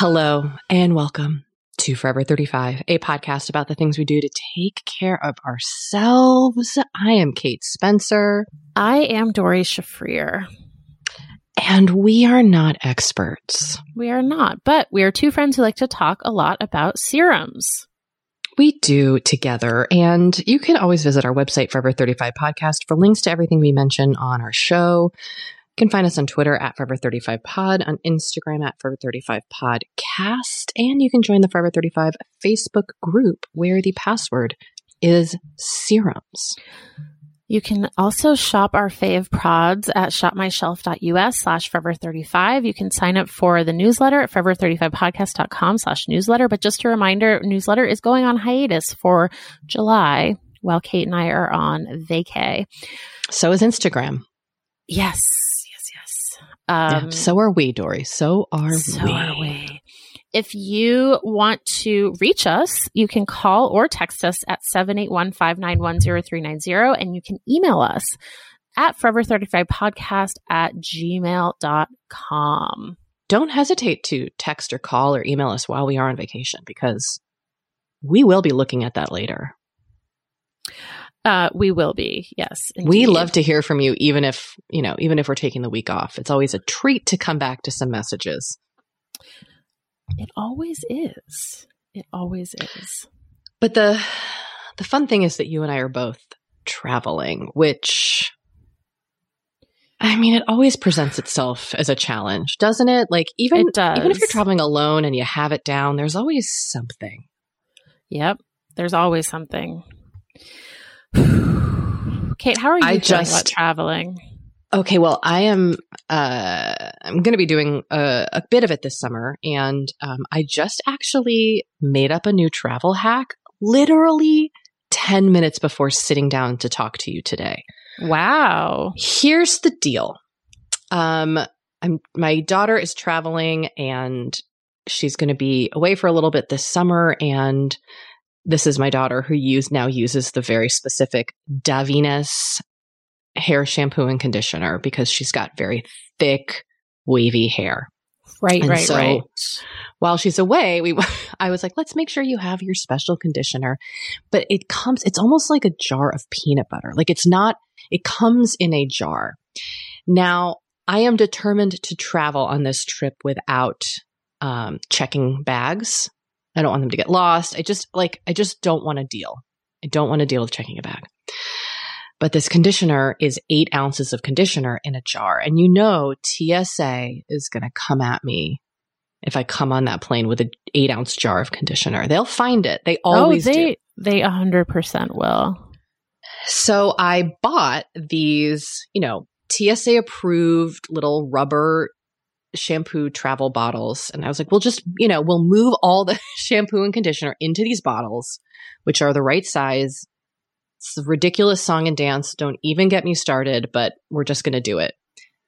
Hello and welcome to Forever 35, a podcast about the things we do to take care of ourselves. I am Kate Spencer, I am Doree Shafrir. and we are not experts. We are not, but we are two friends who like to talk a lot about serums. We do together, and you can always visit our website, Forever 35 Podcast, for links to everything we mention on our show. You can find us on Twitter at Forever 35 Pod, on Instagram at Forever 35 Podcast, and you can join the Forever 35 Facebook group where the password is serums. You can also shop our fave prods at shopmyshelf.us slash forever35. You can sign up for the newsletter at forever35podcast.com slash newsletter. But just a reminder, newsletter is going on hiatus for July while Kate and I are on vacay. So is Instagram. Yes, yes. Yeah, Um, so are we, Doree. So are we so we. are we. If you want to reach us, you can call or text us at 781-591-0390 and you can email us at forever35podcast at gmail.com. Don't hesitate to text or call or email us while we are on vacation because we will be looking at that later. Uh, we will be, yes. We love to hear from you, even if, you know, even if we're taking the week off. It's always a treat to come back to some messages. It always is. It always is. But the the fun thing is that you and I are both traveling, which I mean, it always presents itself as a challenge, doesn't it? Like even It even if you're traveling alone and you have it down, there's always something. Yep. There's always something. Kate, how are you I just- about traveling? Okay, well, I am. Uh, I'm going to be doing a, a bit of it this summer, and um, I just actually made up a new travel hack, literally ten minutes before sitting down to talk to you today. Wow. Here's the deal: Um, I'm my daughter is traveling and she's going to be away for a little bit this summer and this is my daughter who use now uses the very specific Davines hair shampoo and conditioner because she's got very thick wavy hair. Right, And right, so right. While she's away, we I was like, let's make sure you have your special conditioner. But it comes it's almost like a jar of peanut butter. Like it's not it comes in a jar. Now, I am determined to travel on this trip without um, checking bags. I don't want them to get lost. I just like I just don't want to deal. I don't want to deal with checking a bag. But this conditioner is eight ounces of conditioner in a jar. And you know, TSA is going to come at me if I come on that plane with an eight ounce jar of conditioner. They'll find it. They oh, always oh, do. they they a hundred percent will. So I bought these, you know, TSA approved little rubber shampoo travel bottles. And I was like, we'll just, you know, we'll move all the shampoo and conditioner into these bottles, which are the right size. It's a ridiculous song and dance. Don't even get me started, but we're just going to do it.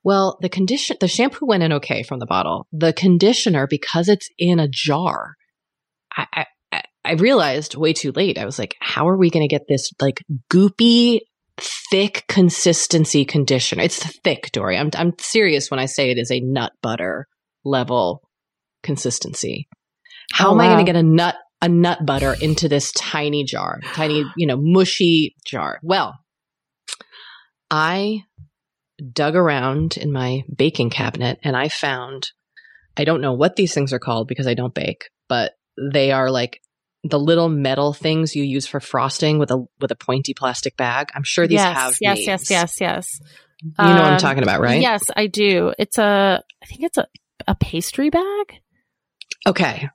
Well, the condition, the shampoo went in okay from the bottle. The conditioner, because it's in a jar, I, I, I- realized way too late. I was like, how are we going to get this like goopy, thick consistency conditioner? It's thick, Doree. I'm, I'm serious when I say it is a nut butter level consistency. How Oh, am I going to get a nut, a nut butter into this tiny jar, tiny, you know, mushy jar? Well, I dug around in my baking cabinet and I found, I don't know what these things are called because I don't bake, but they are like the little metal things you use for frosting with a with a pointy plastic bag. I'm sure these yes, have yes, names. yes, yes, yes. You know what I'm Um, talking about, right? Yes, I do. It's a, I think it's a a pastry bag. Okay.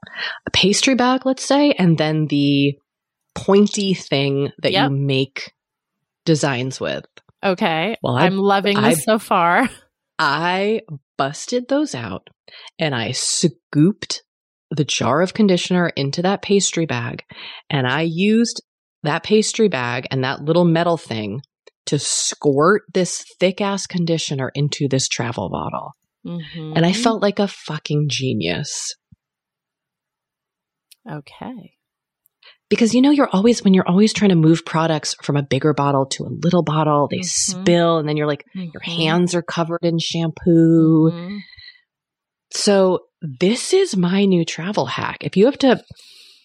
A pastry bag, let's say, and then the pointy thing that Yep. you make designs with. Okay, Well, I- I'm loving I- this so far. I busted those out and I scooped the jar of conditioner into that pastry bag and I used that pastry bag and that little metal thing to squirt this thick ass conditioner into this travel bottle. And I Mhm. felt like a fucking genius. okay. Because you know, you're always, when you're always trying to move products from a bigger bottle to a little bottle, they Mhm. spill and then you're like, your Mhm. hands are covered in shampoo. So this is my new travel hack. If you have to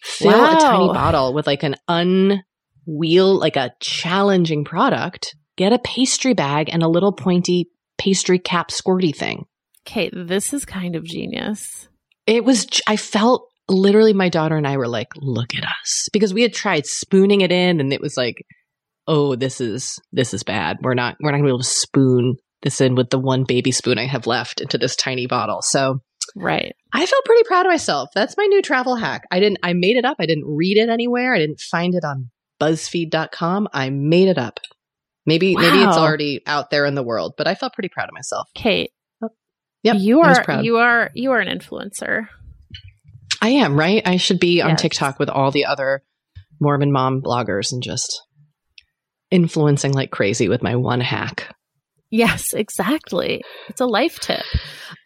fill a tiny bottle with like an unwheel, like a challenging product, get a pastry bag and a little pointy pastry cap squirty thing. Okay, this is kind of genius. It was, I felt literally my daughter and I were like, look at us. Because we had tried spooning it in and it was like, oh, this is, this is bad. We're not, we're not gonna be able to spoon this in with the one baby spoon I have left into this tiny bottle. So Right. I felt pretty proud of myself. That's my new travel hack. I didn't, I made it up. I didn't read it anywhere. I didn't find it on BuzzFeed.com. I made it up. Maybe, maybe it's already out there in the world, but I felt pretty proud of myself. Kate, Yep. you are proud. you are you are an influencer. I am, right? I should be on Yes. TikTok with all the other Mormon mom bloggers and just influencing like crazy with my one hack. Yes, exactly. It's a life tip.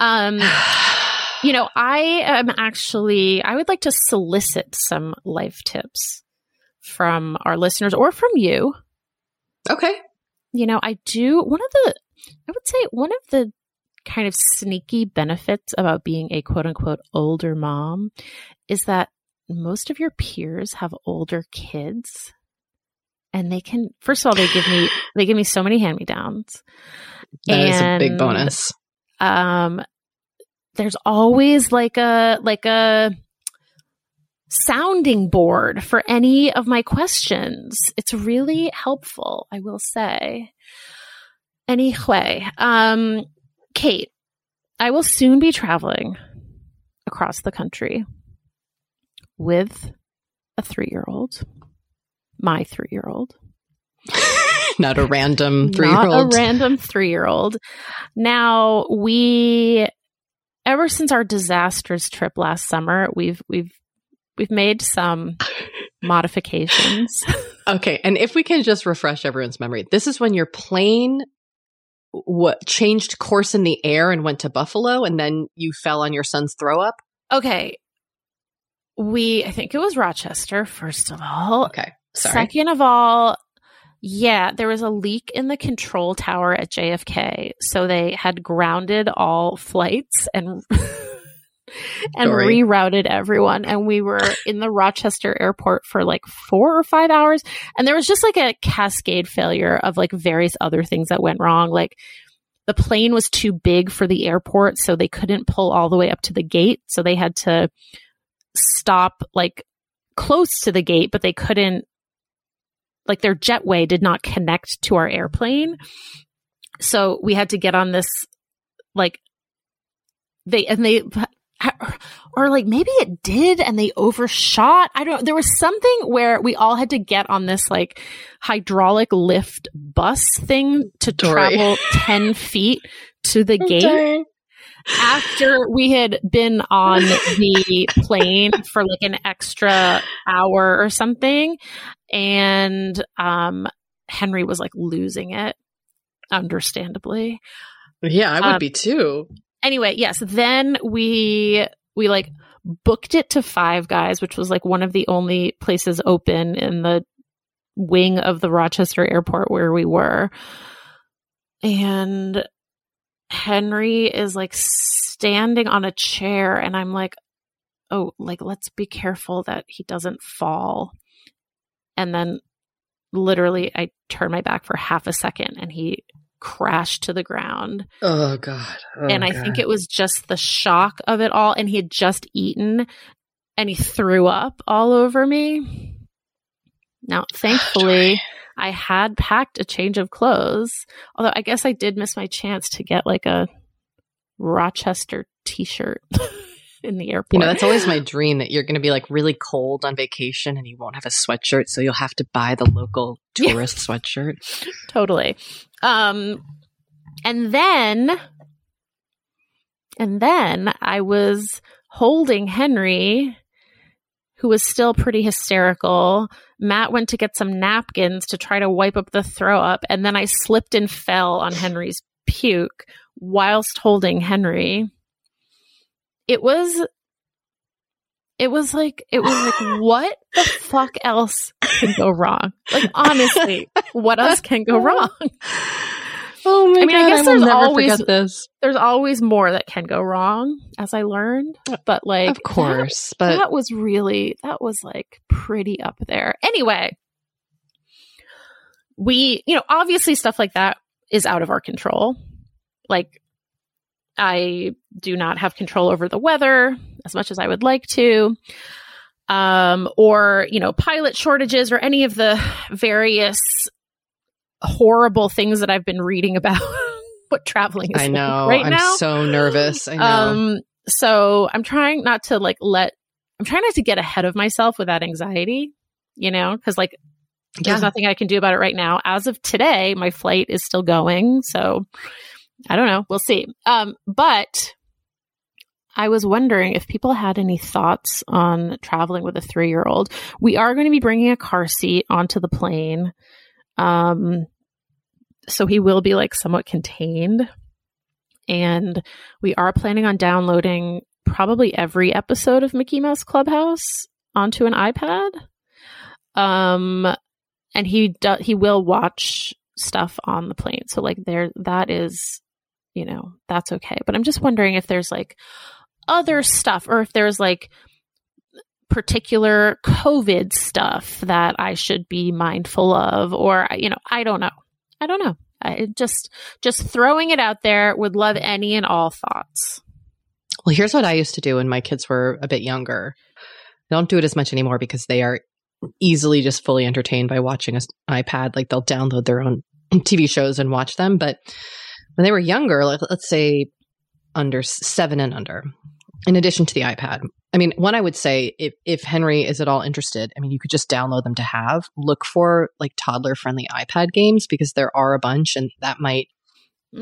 Um, you know, I am actually I would like to solicit some life tips from our listeners or from you. okay. You know, I do one of the I would say one of the kind of sneaky benefits about being a quote unquote older mom is that most of your peers have older kids and they can first of all they give me they give me so many hand me downs That is a big bonus. um there's always like a like a sounding board for any of my questions. It's really helpful i will say. Anyway um kate i will soon be traveling across the country with a 3-year-old my 3-year-old Not a random three year old. not a old. random three year old. Now we, ever since our disastrous trip last summer, we've we've we've made some modifications. okay. And if we can just refresh everyone's memory, this is when your plane what changed course in the air and went to Buffalo and then you fell on your son's throw up? Okay. We, I think it was Rochester, first of all. Okay. Sorry. Second of all, yeah, there was a leak in the control tower at JFK. So they had grounded all flights and and Sorry. rerouted everyone. And we were in the Rochester airport for like four or five hours. And there was just like a cascade failure of like various other things that went wrong. Like the plane was too big for the airport, so they couldn't pull all the way up to the gate. So they had to stop like close to the gate, but they couldn't like their jetway did not connect to our airplane. So we had to get on this like they and they or like maybe it did and they overshot. I don't know. there was something where we all had to get on this like hydraulic lift bus thing to Doree. travel 10 feet to the gate after we had been on the plane for like an extra hour or something and um henry was like losing it understandably. Yeah, I would Um, be too. anyway yes then we we like booked it to five guys which was like one of the only places open in the wing of the rochester airport where we were. And henry is like standing on a chair and i'm like oh like let's be careful that he doesn't fall and then literally i turned my back for half a second and he crashed to the ground Oh God. Oh, and I think it was just the shock of it all. And he had just eaten and he threw up all over me. Now, thankfully, I had packed a change of clothes. Although I guess I did miss my chance to get like a Rochester t shirt in the airport. You know, that's always my dream that you're going to be like really cold on vacation and you won't have a sweatshirt, so you'll have to buy the local tourist sweatshirt. totally. Um, and then, and then I was holding Henry, who was still pretty hysterical. Matt went to get some napkins to try to wipe up the throw up, and then I slipped and fell on Henry's puke whilst holding Henry. It was. It was like it was like what the fuck else can go wrong? Like honestly, what else can go wrong? Oh my I mean, I guess will there's always- this. There's always more that can go wrong, as I learned. Uh, but like, of course, that, but that was really that was like pretty up there. Anyway, we, you know, obviously stuff like that is out of our control. Like, I do not have control over the weather as much as I would like to. Um, or, you know, pilot shortages or any of the various horrible things that I've been reading about what traveling is I like know. right I'm now. so nervous. I know. Um, so I'm trying not to like let, I'm trying not to get ahead of myself with that anxiety, you know, because like there's nothing I can do about it right now. As of today, my flight is still going. So I don't know. We'll see. Um, but I was wondering if people had any thoughts on traveling with a three year old. We are going to be bringing a car seat onto the plane. Um, so he will be like somewhat contained. And we are planning on downloading probably every episode of Mickey Mouse Clubhouse onto an iPad. Um, and he do- he will watch stuff on the plane. So like there, that is, you know, that's okay. But I'm just wondering if there's like other stuff or if there's like particular COVID stuff that I should be mindful of, or you know, I don't know. I don't know. I just just throwing it out there. Would love any and all thoughts. Well, here's what I used to do when my kids were a bit younger. I don't do it as much anymore because they are easily just fully entertained by watching an iPad. Like they'll download their own TV shows and watch them. But when they were younger, like, let's say under seven and under, in addition to the iPad, I mean, one I would say if if Henry is at all interested, I mean, you could just download them to have. Look for like toddler friendly iPad games because there are a bunch, and that might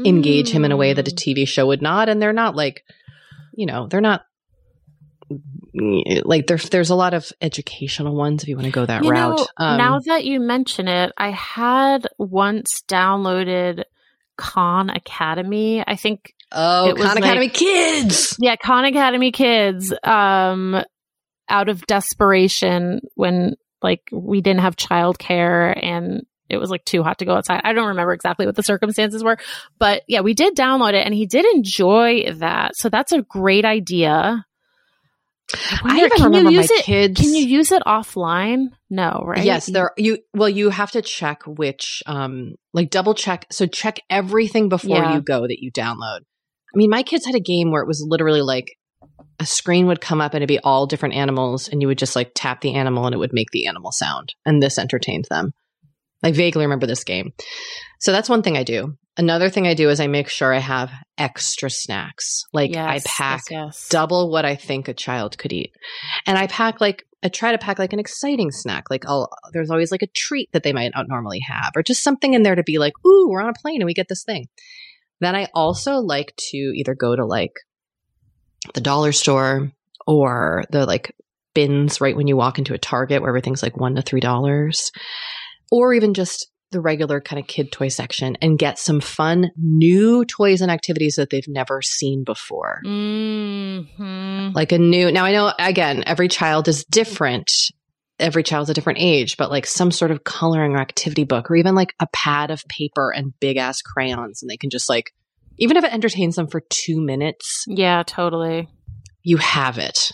engage him in a way that a Mm. TV show would not. And they're not like, you know, they're not like there's there's a lot of educational ones if you want to go that You route. know, Um, now that you mention it, I had once downloaded Khan Academy. I think. Oh, Khan like, Academy Kids. Yeah, Khan Academy Kids. Um, out of desperation when like we didn't have childcare and it was like too hot to go outside. I don't remember exactly what the circumstances were, but yeah, we did download it and he did enjoy that. So that's a great idea. I, I even remember my it, kids. Can you use it offline? No, right? Yes, there. You well, you have to check which, um, like double check. So check everything before yeah. you go that you download. I mean, my kids had a game where it was literally like a screen would come up and it'd be all different animals, and you would just like tap the animal and it would make the animal sound, and this entertained them. I vaguely remember this game. So that's one thing I do. Another thing I do is I make sure I have extra snacks. Like yes, I pack yes, yes. double what I think a child could eat. And I pack like I try to pack like an exciting snack. Like I'll there's always like a treat that they might not normally have or just something in there to be like, "Ooh, we're on a plane and we get this thing." Then I also like to either go to like the dollar store or the like bins right when you walk into a Target where everything's like 1 to 3 dollars or even just the regular kind of kid toy section and get some fun new toys and activities that they've never seen before. Mm-hmm. Like a new, now I know again, every child is different. Every child's a different age, but like some sort of coloring or activity book, or even like a pad of paper and big ass crayons, and they can just like, even if it entertains them for two minutes. Yeah, totally. You have it.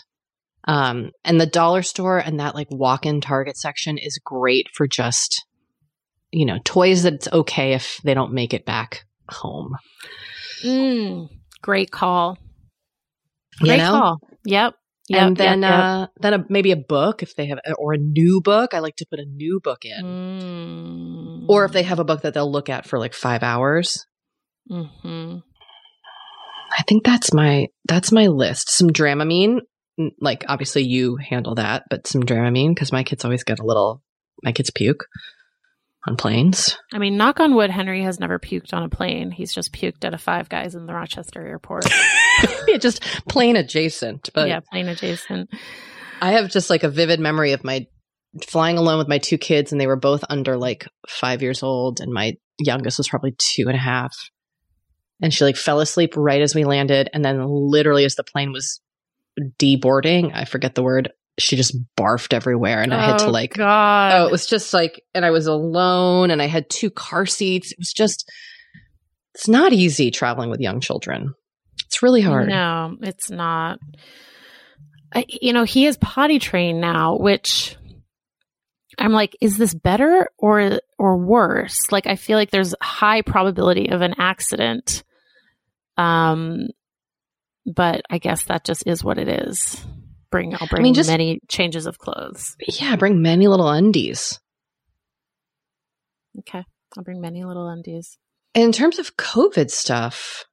Um, and the dollar store and that like walk in Target section is great for just you know, toys that it's okay if they don't make it back home. Mm, great call. Great you know? call. Yep. Yep, and then, yep, yep. uh, then a, maybe a book if they have, or a new book. I like to put a new book in, mm. or if they have a book that they'll look at for like five hours. Mm-hmm. I think that's my that's my list. Some Dramamine, like obviously you handle that, but some Dramamine because my kids always get a little. My kids puke on planes. I mean, knock on wood, Henry has never puked on a plane. He's just puked at a Five Guys in the Rochester airport. yeah, just plane adjacent. But yeah, plane adjacent. I have just like a vivid memory of my flying alone with my two kids, and they were both under like five years old, and my youngest was probably two and a half. And she like fell asleep right as we landed, and then literally as the plane was deboarding, I forget the word, she just barfed everywhere and I had to oh, like God. Oh, it was just like and I was alone and I had two car seats. It was just it's not easy traveling with young children. It's really hard. No, it's not. I, you know, he is potty trained now, which I'm like, is this better or or worse? Like I feel like there's high probability of an accident. Um but I guess that just is what it is bring I'll bring I mean, just, many changes of clothes. Yeah, bring many little undies. Okay. I'll bring many little undies. In terms of COVID stuff,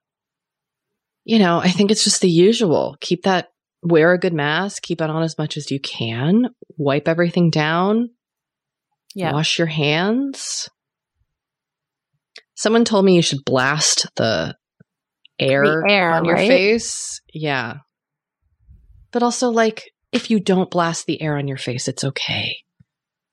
you know, I think it's just the usual. Keep that wear a good mask, keep it on as much as you can, wipe everything down. Yeah. Wash your hands. Someone told me you should blast the air, the air on your face. Yeah. But also, like, if you don't blast the air on your face, it's okay.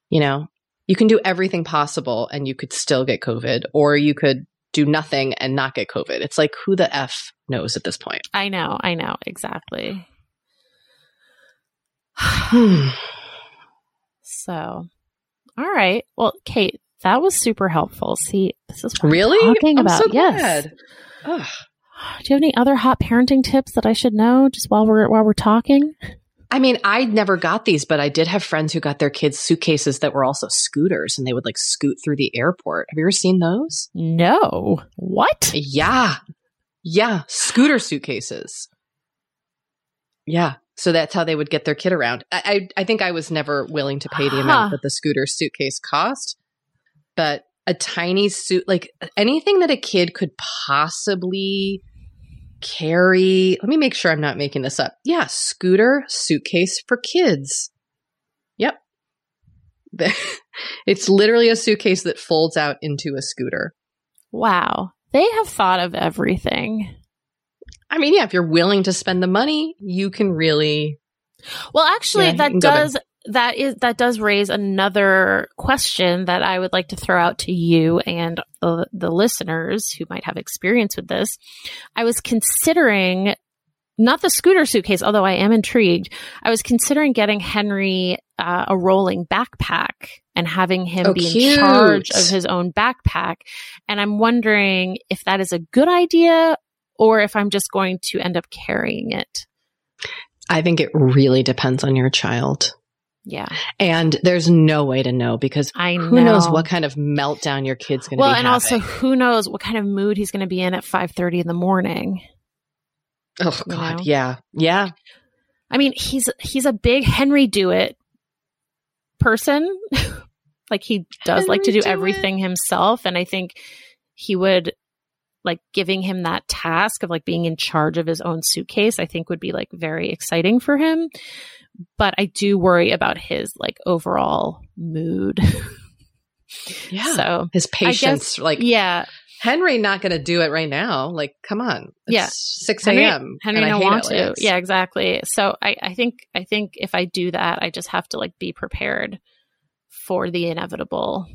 You know, you can do everything possible and you could still get COVID, or you could do nothing and not get COVID. It's like, who the F knows at this point? I know. I know. Exactly. Hmm. so, all right. Well, Kate, that was super helpful. See, this is really talking I'm about. So yes. Do you have any other hot parenting tips that I should know just while we're while we're talking? I mean, I never got these, but I did have friends who got their kids suitcases that were also scooters and they would like scoot through the airport. Have you ever seen those? No. What? Yeah. Yeah. Scooter suitcases. Yeah. So that's how they would get their kid around. I I, I think I was never willing to pay the huh. amount that the scooter suitcase cost, but a tiny suit, like anything that a kid could possibly carry. Let me make sure I'm not making this up. Yeah, scooter suitcase for kids. Yep. it's literally a suitcase that folds out into a scooter. Wow. They have thought of everything. I mean, yeah, if you're willing to spend the money, you can really Well, actually, yeah, that does that is that does raise another question that I would like to throw out to you and the, the listeners who might have experience with this. I was considering not the scooter suitcase, although I am intrigued. I was considering getting Henry uh, a rolling backpack and having him Oh, be cute. in charge of his own backpack. And I'm wondering if that is a good idea or if I'm just going to end up carrying it. I think it really depends on your child. Yeah. And there's no way to know because I who knows what kind of meltdown your kid's going to well, be and having. also who knows what kind of mood he's going to be in at 5:30 in the morning. oh you God, know? yeah, yeah. I mean, he's he's a big Henry do it person. like he does like to do do everything himself and I think he would like giving him that task of like being in charge of his own suitcase I think would be like very exciting for him. But I do worry about his like overall mood. Yeah. So, His patience, like yeah, Henry, not going to do it right now. Like, come on, it's Yeah. six a.m. Henry and I don't want it to. it's- Yeah, exactly. So I, I think I think if I do that, I just have to like be prepared for the inevitable.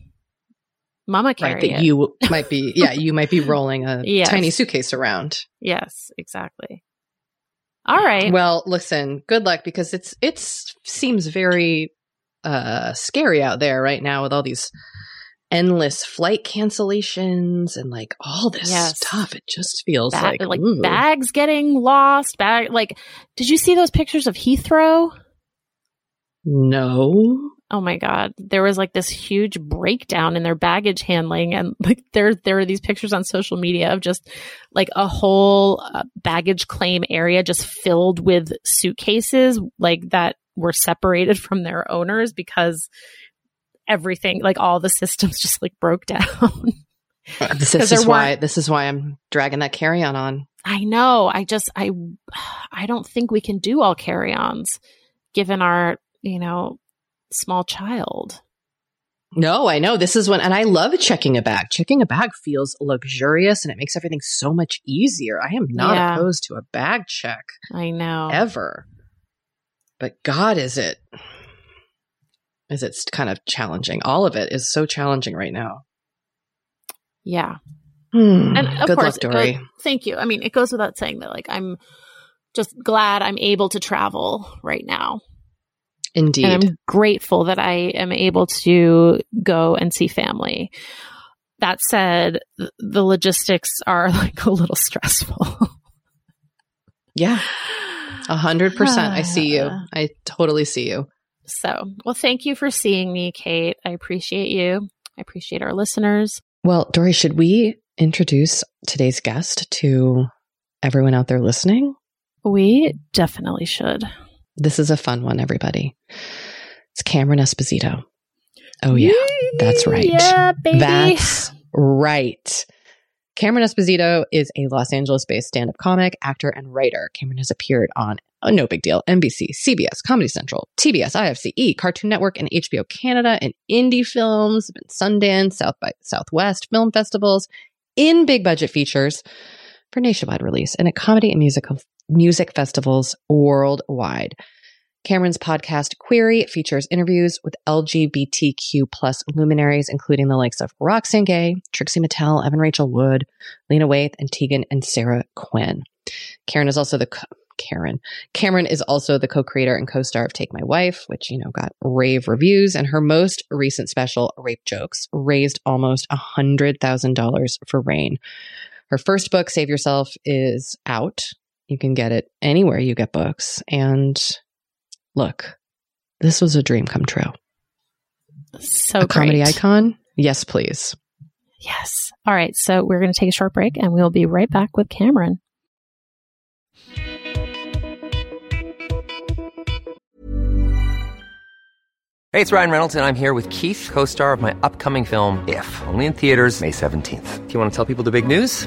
Mama carry right. That it. you might be, yeah, you might be rolling a Yes. tiny suitcase around. yes, exactly. All right. Well, listen, good luck because it's it's seems very uh scary out there right now with all these endless flight cancellations and like all this Yes. stuff. It just feels Ba- like, like ooh. bags getting lost. Bag like, did you see those pictures of Heathrow? no. Oh my god, there was like this huge breakdown in their baggage handling, and like there there are these pictures on social media of just like a whole uh, baggage claim area just filled with suitcases like that were separated from their owners because everything like all the systems just like broke down. This, 'Cause this there is why this is why I'm dragging that carry on on. I know. I just I I don't think we can do all carry-ons given our, you know, small child. No, I know. This is when, and I love checking a bag. Checking a bag feels luxurious and it makes everything so much easier. I am not Yeah. opposed to a bag check I know. ever. But God, is it, is it kind of challenging? All of it is so challenging right now. yeah. Hmm. And of Good course, luck, Doree. thank you. I mean, it goes without saying that like I'm just glad I'm able to travel right now. Indeed. And I'm grateful that I am able to go and see family. That said, the logistics are like a little stressful. yeah. A hundred percent. I see you. I totally see you. So, well, thank you for seeing me, Kate. I appreciate you. I appreciate our listeners. Well, Doree, should we introduce today's guest to everyone out there listening? We definitely should. This is a fun one, everybody. It's Cameron Esposito. Oh, yeah. That's right. Yeah, baby. That's right. Cameron Esposito is a Los Angeles based stand up comic, actor, and writer. Cameron has appeared on uh, No Big Deal, NBC, CBS, Comedy Central, TBS, IFCE, Cartoon Network, and HBO Canada, and indie films, been Sundance, South by Southwest film festivals, in big budget features for nationwide release, and at comedy and music, music festivals worldwide. Cameron's podcast Queery features interviews with LGBTQ plus luminaries, including the likes of Roxane Gay, Trixie Mattel, Evan Rachel Wood, Lena Waithe, and Tegan and Sara Quin. Karen is also the co- Karen. Cameron is also the co-creator and co-star of Take My Wife, which you know got rave reviews, and her most recent special, Rape Jokes, raised almost a hundred thousand dollars for RAINN. Her first book, Save Yourself, is out. You can get it anywhere you get books, and look, this was a dream come true. So a comedy icon? Yes, please. Yes. All right. So we're going to take a short break and we'll be right back with Cameron. Hey, it's Ryan Reynolds, and I'm here with Keith, co star of my upcoming film, If, only in theaters, May 17th. Do you want to tell people the big news?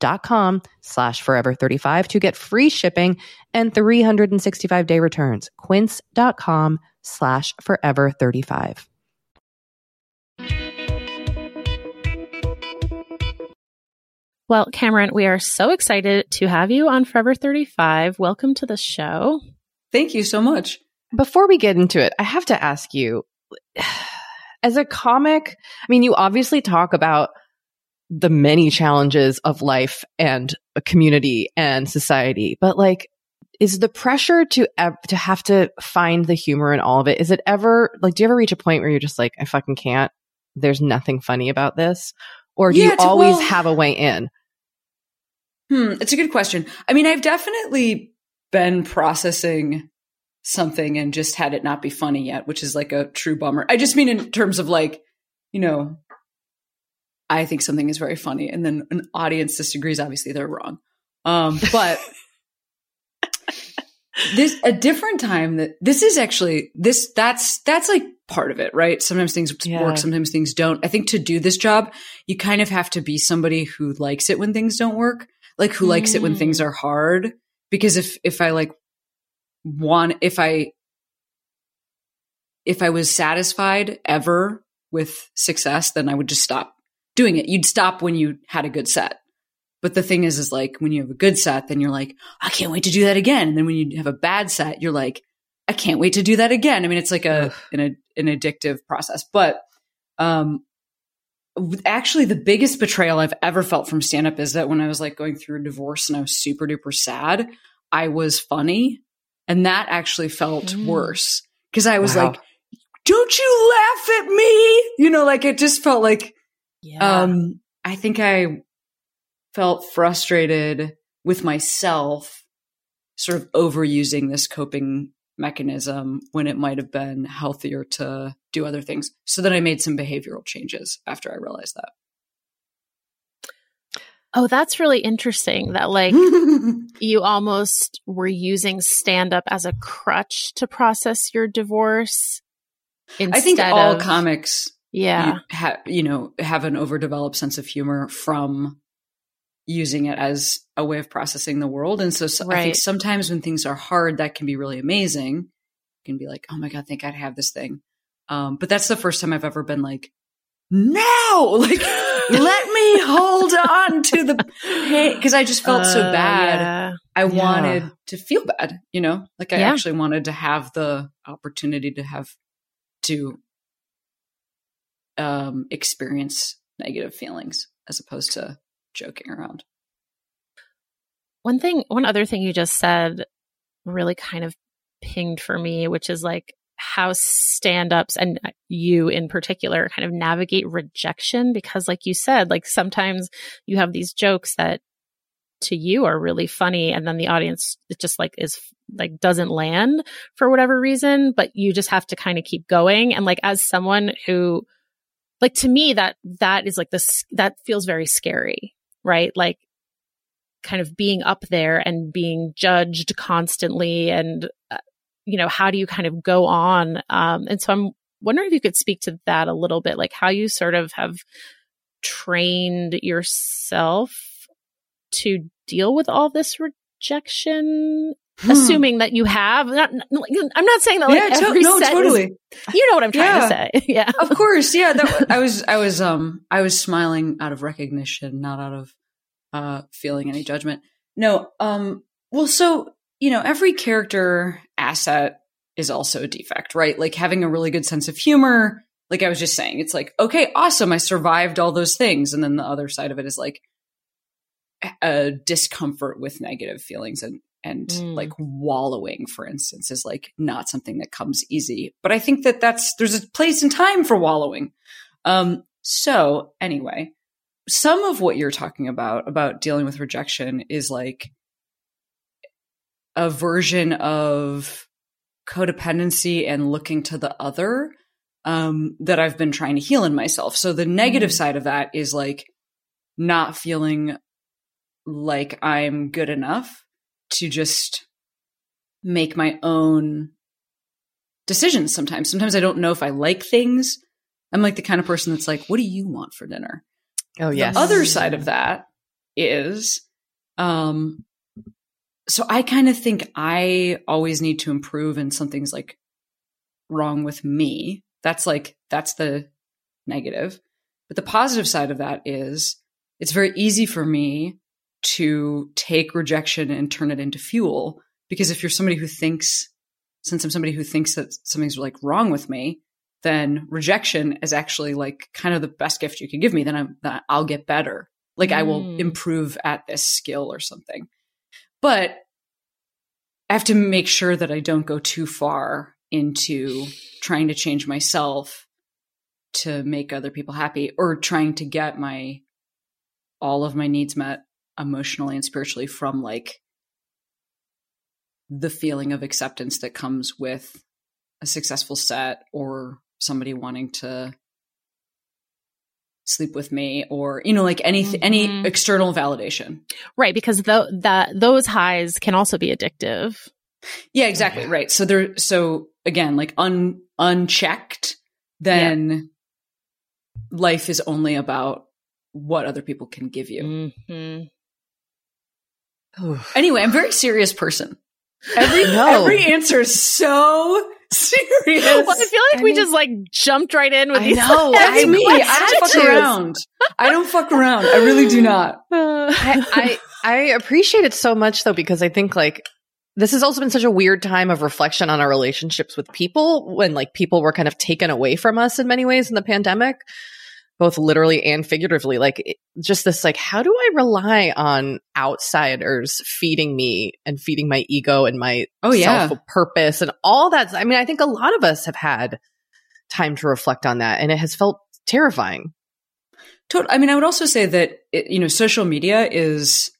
dot com slash forever 35 to get free shipping and 365 day returns. Quince.com slash forever 35. Well, Cameron, we are so excited to have you on Forever 35. Welcome to the show. Thank you so much. Before we get into it, I have to ask you as a comic, I mean, you obviously talk about the many challenges of life and a community and society, but like, is the pressure to to have to find the humor in all of it? Is it ever like? Do you ever reach a point where you're just like, I fucking can't? There's nothing funny about this, or do Yeah, you always well- have a way in? Hmm, it's a good question. I mean, I've definitely been processing something and just had it not be funny yet, which is like a true bummer. I just mean in terms of like, you know, I think something is very funny and then an audience disagrees, obviously they're wrong. Um, but this a different time that this is actually this that's that's like part of it, right? Sometimes things Yeah. work, sometimes things don't. I think to do this job, you kind of have to be somebody who likes it when things don't work, like who likes it when Mm. things are hard. Because if if I like want if I if I was satisfied ever with success, then I would just stop doing it. You'd stop when you had a good set. But the thing is, is like when you have a good set, then you're like, I can't wait to do that again. And then when you have a bad set, you're like, I can't wait to do that again. I mean, it's like a an, an addictive process. But um, actually, the biggest betrayal I've ever felt from stand up is that when I was like going through a divorce and I was super duper sad, I was funny, and that actually felt Mm. worse because I was Wow. like, "Don't you laugh at me?" You know, like it just felt like Yeah. um, I think I felt frustrated with myself, sort of overusing this coping mechanism when it might have been healthier to do other things. So then I made some behavioral changes after I realized that. oh, that's really interesting that like you almost were using stand up as a crutch to process your divorce. I think all of- comics, Yeah. you, ha- you know, have an overdeveloped sense of humor from using it as a way of processing the world. And so, so I think sometimes when things are hard, that can be really amazing. You can be like, oh my God, thank God I have this thing. Um, but that's the first time I've ever been like, no, like, let me hold on to the pain. Cause I just felt so Uh, bad. yeah. I Yeah. wanted to feel bad, you know, like I Yeah. actually wanted to have the opportunity to have to um, experience negative feelings as opposed to joking around. One thing, one other thing you just said really kind of pinged for me, which is like how stand ups and you in particular kind of navigate rejection? Because, like you said, like sometimes you have these jokes that to you are really funny and then the audience it just like is like doesn't land for whatever reason but you just have to kind of keep going and like as someone who like to me that that is like this that feels very scary right like kind of being up there and being judged constantly and uh, you know how do you kind of go on um and so i'm wondering if you could speak to that a little bit like how you sort of have trained yourself to deal with all this rejection. Assuming that you have not, i'm not saying that like yeah, every to- no, totally. Is, you know what i'm trying yeah. to say. Yeah. Of course. Yeah that, i was i was um i was smiling out of recognition not out of uh feeling any judgment. No um well so you know every character asset is also a defect right? Like having a really good sense of humor like i was just saying it's like okay awesome i survived all those things and then the other side of it is like a discomfort with negative feelings and and mm. like wallowing for instance is like not something that comes easy but i think that that's there's a place and time for wallowing um so anyway some of what you're talking about about dealing with rejection is like a version of codependency and looking to the other um, that I've been trying to heal in myself. So the negative mm. side of that is like not feeling like I'm good enough to just make my own decisions sometimes. Sometimes I don't know if I like things. I'm like the kind of person that's like, what do you want for dinner? Oh, yes. The other side of that is, um, so I kind of think I always need to improve and something's like wrong with me. That's like, that's the negative. But the positive side of that is it's very easy for me to take rejection and turn it into fuel. Because if you're somebody who thinks, since I'm somebody who thinks that something's like wrong with me, then rejection is actually like kind of the best gift you can give me. Then I'm, that I'll get better. Like mm. I will mm. improve at this skill or something. But I have to make sure that I don't go too far into trying to change myself to make other people happy or trying to get my all of my needs met emotionally and spiritually from like the feeling of acceptance that comes with a successful set or somebody wanting to sleep with me or you know like any mm-hmm. any external validation right because though that those highs can also be addictive yeah exactly right so there so again like un unchecked then yeah. life is only about what other people can give you mm-hmm. Anyway, I'm a very serious person. Every every answer is so serious. Well, I feel like I we mean, just like jumped right in with I these. Know, that's me. I don't fuck around. I don't fuck around. I really do not. I, I I appreciate it so much though because I think like this has also been such a weird time of reflection on our relationships with people when like people were kind of taken away from us in many ways in the pandemic both literally and figuratively like just this like how do i rely on outsiders feeding me and feeding my ego and my oh yeah purpose and all that i mean i think a lot of us have had time to reflect on that and it has felt terrifying Total. I mean, I would also say that it, you know, social media is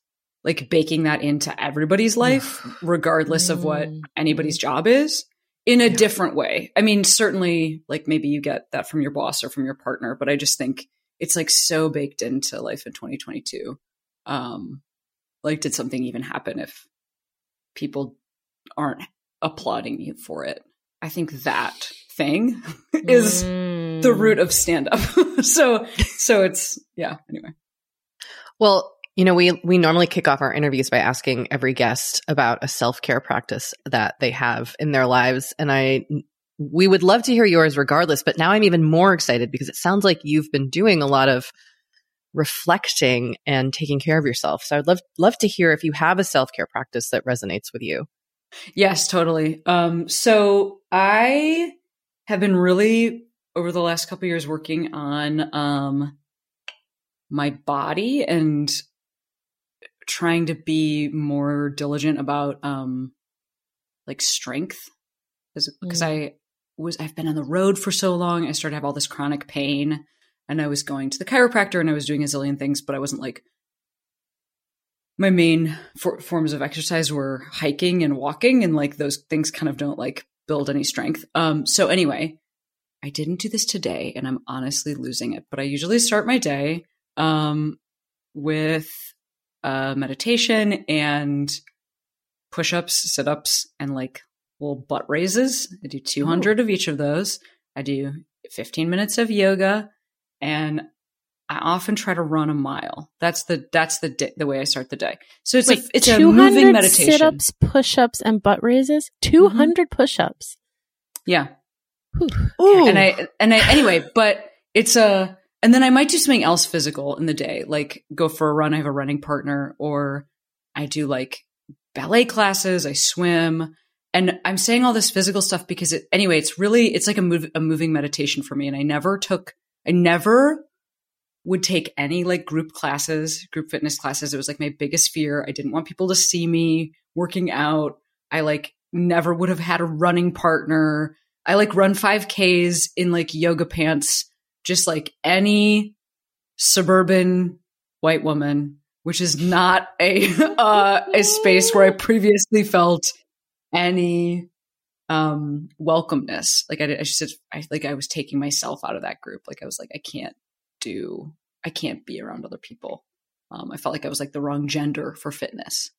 like baking that into everybody's life, regardless of what mm. anybody's job is in a yeah. different way. I mean, certainly like maybe you get that from your boss or from your partner, but I just think it's like so baked into life in 2022. Um, like, did something even happen if people aren't applauding you for it? I think that thing is mm. the root of stand up. so, so it's, yeah, anyway. Well, you know, we we normally kick off our interviews by asking every guest about a self-care practice that they have in their lives and I we would love to hear yours regardless, but now I'm even more excited because it sounds like you've been doing a lot of reflecting and taking care of yourself. So I'd love love to hear if you have a self-care practice that resonates with you. Yes, totally. Um so I have been really over the last couple years working on um my body and trying to be more diligent about um like strength because mm. I was I've been on the road for so long. I started to have all this chronic pain and I was going to the chiropractor and I was doing a zillion things, but I wasn't like my main for- forms of exercise were hiking and walking and like those things kind of don't like build any strength. Um so anyway, I didn't do this today and I'm honestly losing it, but I usually start my day um with uh meditation and push-ups, sit-ups and like little butt raises. I do 200 Ooh. of each of those. I do 15 minutes of yoga and I often try to run a mile. That's the that's the di- the way I start the day. So it's Wait, a it's a moving meditation. Sit-ups, push-ups, and butt raises. Two hundred mm-hmm. push-ups. Yeah. Ooh. And I and I anyway, but it's a and then I might do something else physical in the day, like go for a run. I have a running partner, or I do like ballet classes. I swim. And I'm saying all this physical stuff because it, anyway, it's really, it's like a move, a moving meditation for me. And I never took, I never would take any like group classes, group fitness classes. It was like my biggest fear. I didn't want people to see me working out. I like never would have had a running partner. I like run 5Ks in like yoga pants, just like any suburban white woman, which is not a uh, a space where I previously felt any um welcomeness. Like I, I just I like I was taking myself out of that group. Like I was like I can't do I can't be around other people. Um, I felt like I was like the wrong gender for fitness.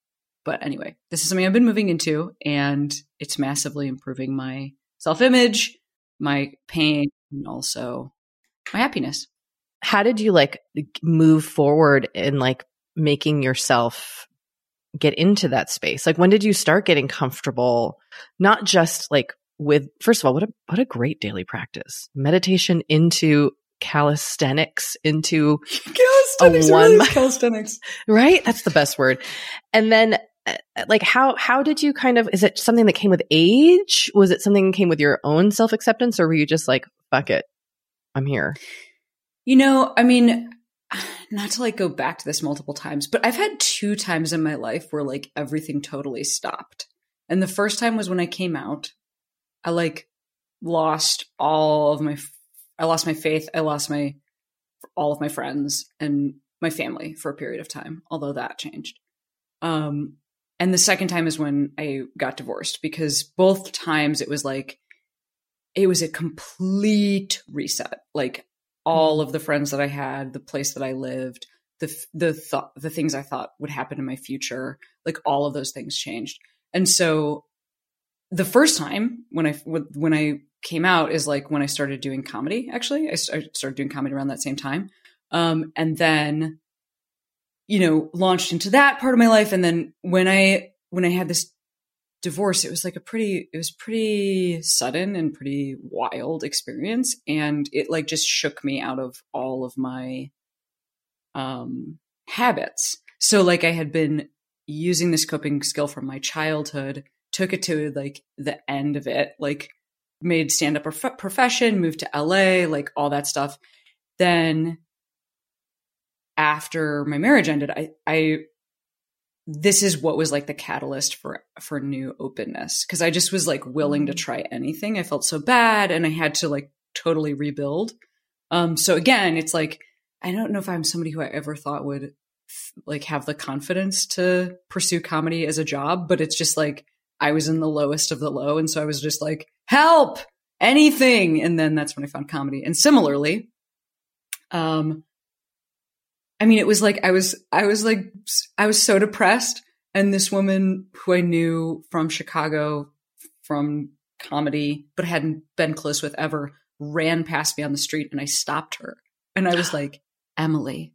But anyway, this is something I've been moving into, and it's massively improving my self image, my pain, and also my happiness. How did you like move forward in like making yourself get into that space? Like when did you start getting comfortable, not just like with first of all, what a what a great daily practice. Meditation into calisthenics into calisthenics, a one really calisthenics. Right? That's the best word. And then uh, like how how did you kind of is it something that came with age? Was it something that came with your own self-acceptance or were you just like fuck it. I'm here. You know, I mean, not to like go back to this multiple times, but I've had two times in my life where like everything totally stopped. And the first time was when I came out. I like lost all of my I lost my faith. I lost my all of my friends and my family for a period of time, although that changed. Um, and the second time is when I got divorced because both times it was like it was a complete reset. Like all of the friends that I had, the place that I lived, the the thought, the things I thought would happen in my future, like all of those things changed. And so the first time when I when I came out is like when I started doing comedy. Actually, I, started doing comedy around that same time, um, and then you know launched into that part of my life. And then when I when I had this divorce, it was like a pretty it was pretty sudden and pretty wild experience, and it like just shook me out of all of my um, habits. So like I had been using this coping skill from my childhood took it to like the end of it, like made stand up prof- profession, moved to LA, like all that stuff. Then after my marriage ended, I, I, this is what was like the catalyst for, for new openness. Cause I just was like willing to mm. try anything. I felt so bad and I had to like totally rebuild. Um, so again, it's like, I don't know if I'm somebody who I ever thought would like have the confidence to pursue comedy as a job, but it's just like, I was in the lowest of the low. And so I was just like, help, anything. And then that's when I found comedy. And similarly, um, I mean, it was like, I was, I was like, I was so depressed. And this woman who I knew from Chicago, from comedy, but hadn't been close with ever, ran past me on the street and I stopped her. And I was like, Emily,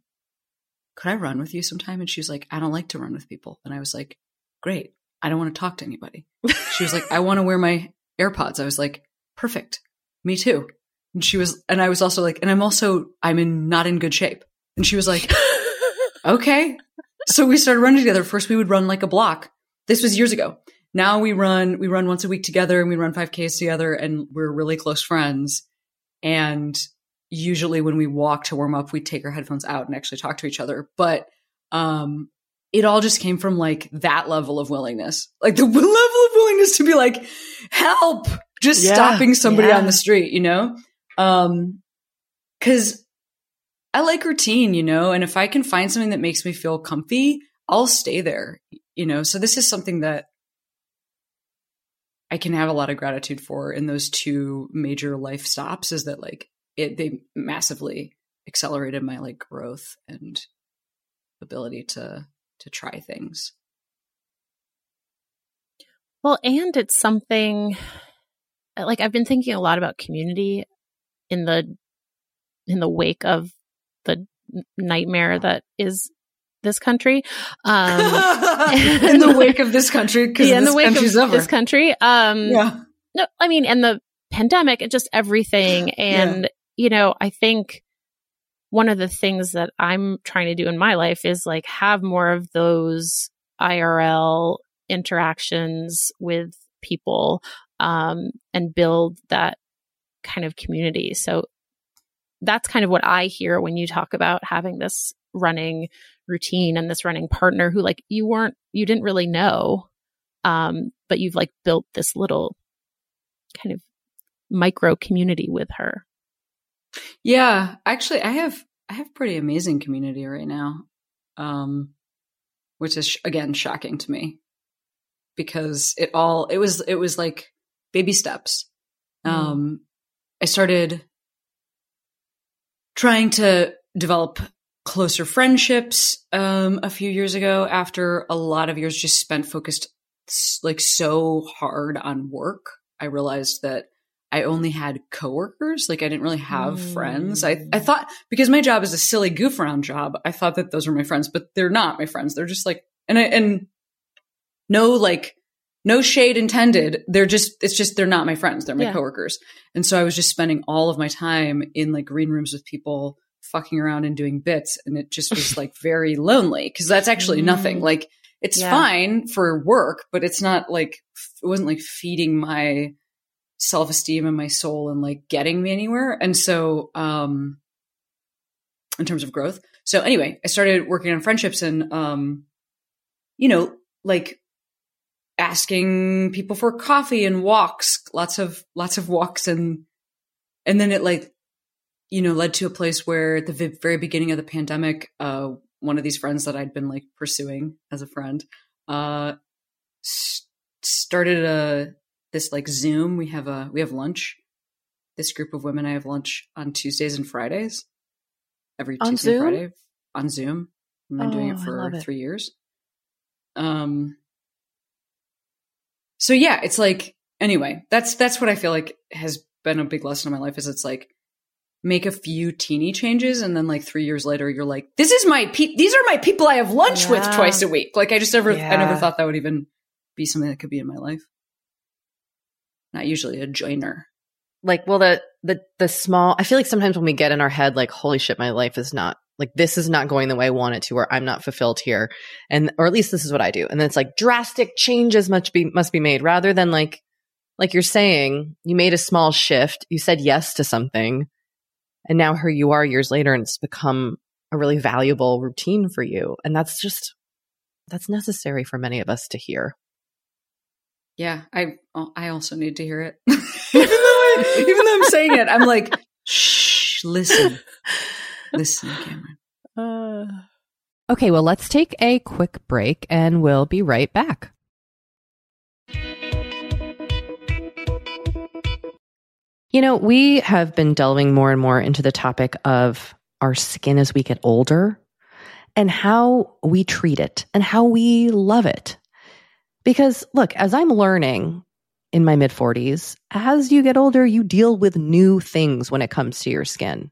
could I run with you sometime? And she was like, I don't like to run with people. And I was like, great. I don't want to talk to anybody. She was like, I want to wear my AirPods. I was like, perfect. Me too. And she was, and I was also like, and I'm also, I'm in not in good shape. And she was like, okay. So we started running together. First, we would run like a block. This was years ago. Now we run, we run once a week together and we run 5Ks together and we're really close friends. And usually when we walk to warm up, we take our headphones out and actually talk to each other. But, um, it all just came from like that level of willingness, like the level of willingness to be like, help, just Yeah, stopping somebody yeah. on the street, you know? Um, cause I like routine, you know, and if I can find something that makes me feel comfy, I'll stay there, you know? So this is something that I can have a lot of gratitude for in those two major life stops is that like it, they massively accelerated my like growth and ability to, to try things. Well, and it's something like I've been thinking a lot about community in the in the wake of the nightmare that is this country. Um, in the wake of this country, because yeah, in the wake of over. this country. Um, yeah. no, I mean, and the pandemic and just everything. And, you know, I think one of the things that I'm trying to do in my life is like have more of those IRL interactions with people um, and build that kind of community. So that's kind of what I hear when you talk about having this running routine and this running partner who like you weren't you didn't really know um but you've like built this little kind of micro community with her Yeah, actually, I have I have pretty amazing community right now, um, which is sh- again shocking to me because it all it was it was like baby steps. Um, I started trying to develop closer friendships um, a few years ago after a lot of years just spent focused like so hard on work. I realized that I only had coworkers. Like I didn't really have friends. I, I thought because my job is a silly goof around job, I thought that those were my friends, but they're not my friends. They're just like, and I, and no, like no shade intended. They're just, it's just, they're not my friends. They're my Yeah. coworkers. And so I was just spending all of my time in like green rooms with people fucking around and doing bits. And it just was like very lonely because that's actually nothing. Mm. Like it's Yeah. fine for work, but it's not like, it wasn't like feeding my self esteem and my soul and like getting me anywhere. And so, um, in terms of growth. So anyway, I started working on friendships and, um, you know, like asking people for coffee and walks, lots of, lots of walks. And, and then it like, you know, led to a place where at the very beginning of the pandemic, uh, one of these friends that I'd been like pursuing as a friend, uh, s- started a, this like Zoom. We have a, we have lunch. This group of women, I have lunch on Tuesdays and Fridays. Every On Tuesday and Friday on Zoom. I've been doing Oh, it for it. three years. Um, so yeah, it's like, anyway, that's, that's what I feel like has been a big lesson in my life is it's like, make a few teeny changes and then like three years later you're like this is my pe- these are my people i have lunch with twice a week. Like i just never i never thought that would even be something that could be in my life. Not usually a joiner. Like well the the the small i feel like sometimes when we get in our head like holy shit my life is not like this is not going the way i want it to or i'm not fulfilled here. And or at least this is what i do. And then it's like drastic changes must be must be made rather than like like you're saying you made a small shift. You said yes to something. And now here you are years later and it's become a really valuable routine for you. And that's just that's necessary for many of us to hear. Yeah i oh, i also need to hear it. Even, though I, even though i'm saying it i'm like shh listen listen cameron uh. Okay, well, let's take a quick break and we'll be right back. You know, we have been delving more and more into the topic of our skin as we get older and how we treat it and how we love it. Because look, as I'm learning in my mid 40s, as you get older, you deal with new things when it comes to your skin.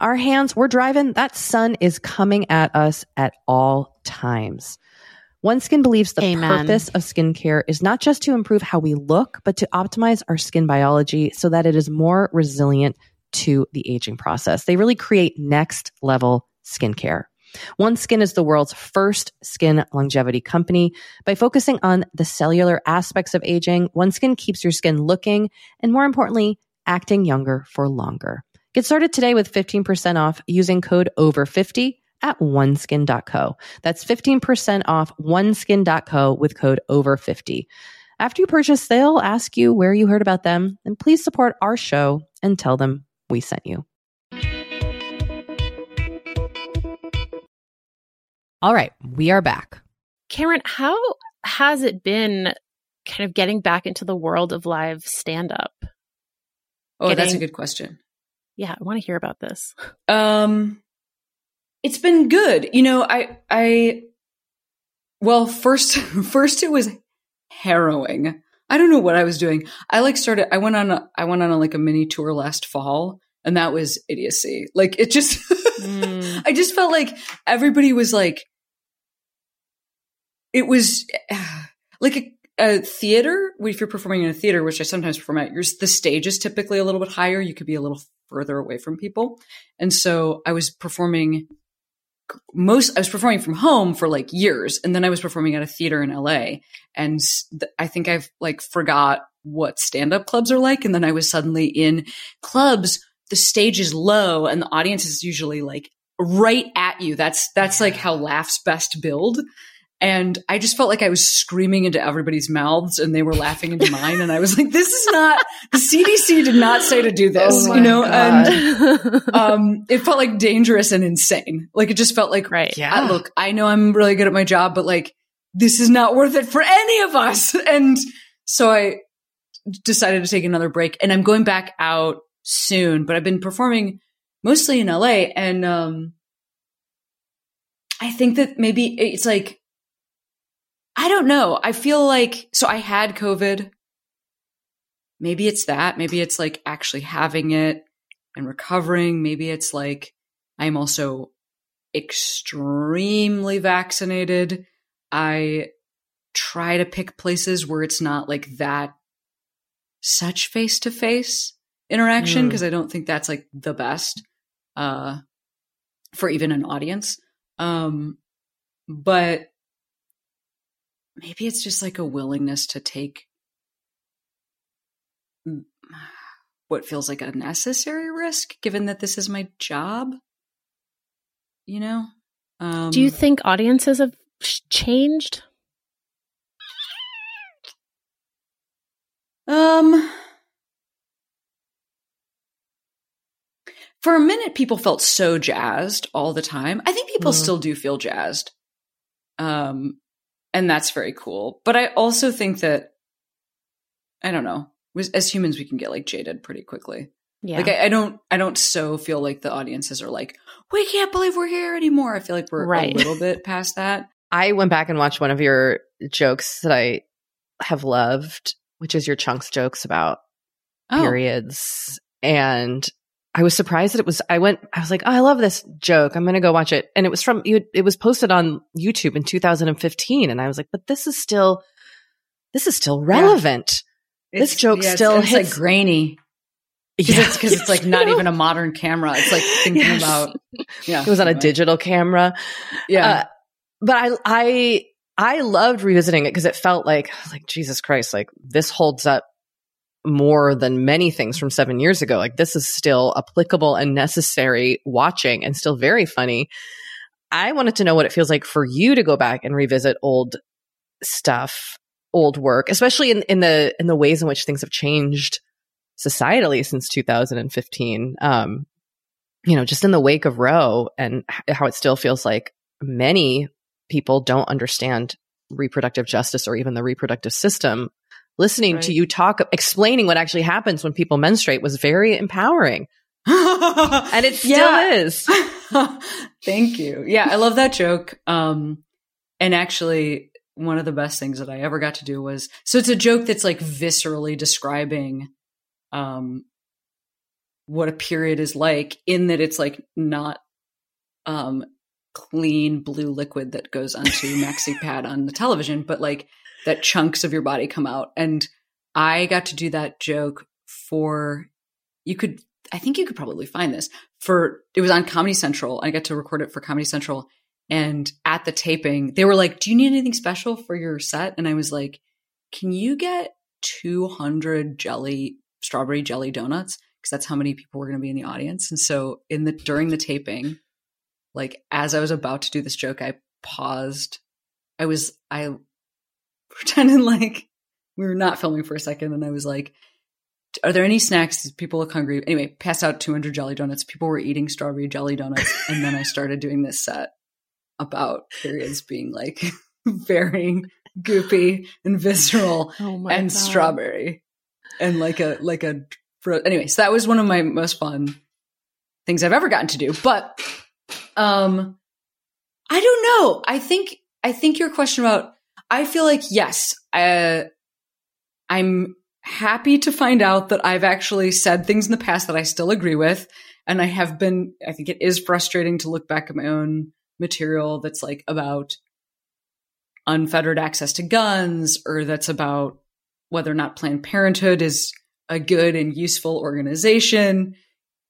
our hands, we're driving, that sun is coming at us at all times. OneSkin believes the Amen. purpose of skincare is not just to improve how we look, but to optimize our skin biology so that it is more resilient to the aging process. They really create next level skincare. OneSkin is the world's first skin longevity company. By focusing on the cellular aspects of aging, OneSkin keeps your skin looking and more importantly, acting younger for longer. Get started today with 15% off using code OVER50 at oneskin.co. That's 15% off oneskin.co with code OVER50. After you purchase, they'll ask you where you heard about them, and please support our show and tell them we sent you. All right, we are back. Karen, how has it been kind of getting back into the world of live stand up? Oh, that's a good question. Yeah, I want to hear about this. Um, it's been good. You know, I, I, well, first, first it was harrowing. I don't know what I was doing. I like started, I went on, a, I went on a, like a mini tour last fall and that was idiocy. Like it just, Mm. I just felt like everybody was like, it was like a, a theater. If you're performing in a theater, which I sometimes perform at, your the stage is typically a little bit higher. You could be a little further away from people, and so I was performing most. I was performing from home for like years, and then I was performing at a theater in LA, and th- I think I've like forgot what stand up clubs are like, and then I was suddenly in clubs. The stage is low, and the audience is usually like right at you. That's that's like how laughs best build. And I just felt like I was screaming into everybody's mouths and they were laughing into mine. And I was like, this is not, the CDC did not say to do this, Oh you know? God. And, um, it felt like dangerous and insane. Like it just felt like, right. I- look, I know I'm really good at my job, but like, this is not worth it for any of us. And so I decided to take another break and I'm going back out soon, but I've been performing mostly in LA. And, um, I think that maybe it's like, I don't know. I feel like, so I had COVID. Maybe it's that. Maybe it's like actually having it and recovering. Maybe it's like I'm also extremely vaccinated. I try to pick places where it's not like that such face to face interaction Mm. because I don't think that's like the best uh for even an audience. Um but maybe it's just like a willingness to take what feels like a necessary risk given that this is my job you know um Do you think audiences have changed? um for a minute people felt so jazzed all the time i think people Mhm. still do feel jazzed um and that's very cool but i also think that i don't know as humans we can get like jaded pretty quickly Yeah. Like I, I don't I don't so feel like the audiences are like, we can't believe we're here anymore. I feel like we're Right. a little bit past that. I went back and watched one of your jokes that I have loved, which is your chunks jokes about Oh, periods. And I was surprised that it was, I went, I was like, oh, I love this joke. I'm going to go watch it. And it was from, it was posted on YouTube in 2015. And I was like, but this is still, this is still relevant. This joke it's- still it's, hits- like grainy because Yeah. it's because it's like not even a modern camera. It's like thinking Yes. about yeah. It was on a digital camera. Yeah. Uh, but I, I, I loved revisiting it because it felt like, like, Jesus Christ, like this holds up more than many things from seven years ago. Like this is still applicable and necessary watching and still very funny. I wanted to know what it feels like for you to go back and revisit old stuff, old work, especially in, in the in the ways in which things have changed societally since 2015. Um, you know, just in the wake of Roe and how it still feels like many people don't understand reproductive justice or even the reproductive system. Listening right. to you talk, explaining what actually happens when people menstruate was very empowering. and it still yeah. is. Thank you. Yeah, I love that joke. Um, and actually, one of the best things that I ever got to do was so it's a joke that's like viscerally describing um, what a period is like, in that it's like not um, clean blue liquid that goes onto maxi pad on the television, but like that chunks of your body come out. And I got to do that joke for you could I think you could probably find this for it was on Comedy Central. I got to record it for Comedy Central. And at the taping, they were like, Do you need anything special for your set? And I was like, Can you get 200 jelly, strawberry jelly donuts? Because that's how many people were going to be in the audience. And so, in the during the taping, like as I was about to do this joke, I paused. I was, I pretended like we were not filming for a second. And I was like, are there any snacks? People look hungry. Anyway, passed out 200 jelly donuts. People were eating strawberry jelly donuts. and then I started doing this set about periods being like very goopy and visceral oh and God. strawberry and like a, like a, anyway, so that was one of my most fun things I've ever gotten to do. But, um, I don't know. I think, I think your question about, I feel like, yes, uh, I'm happy to find out that I've actually said things in the past that I still agree with. And I have been, I think it is frustrating to look back at my own material that's like about unfettered access to guns or that's about whether or not Planned Parenthood is a good and useful organization.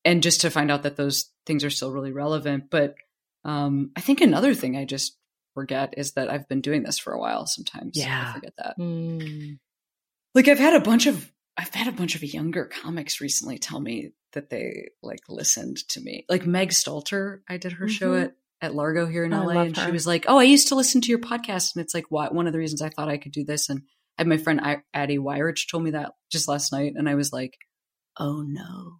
And just to find out that those things are still really relevant. But um, I think another thing I just forget is that I've been doing this for a while sometimes. Yeah. I forget that. Mm like I've had a bunch of I've had a bunch of younger comics recently tell me that they like listened to me. Like Meg Stalter, I did her mm-hmm. show at at Largo here in LA, and her. she was like, "Oh, I used to listen to your podcast," and it's like what one of the reasons I thought I could do this. And I had my friend Addie Weyrich told me that just last night, and I was like, "Oh no,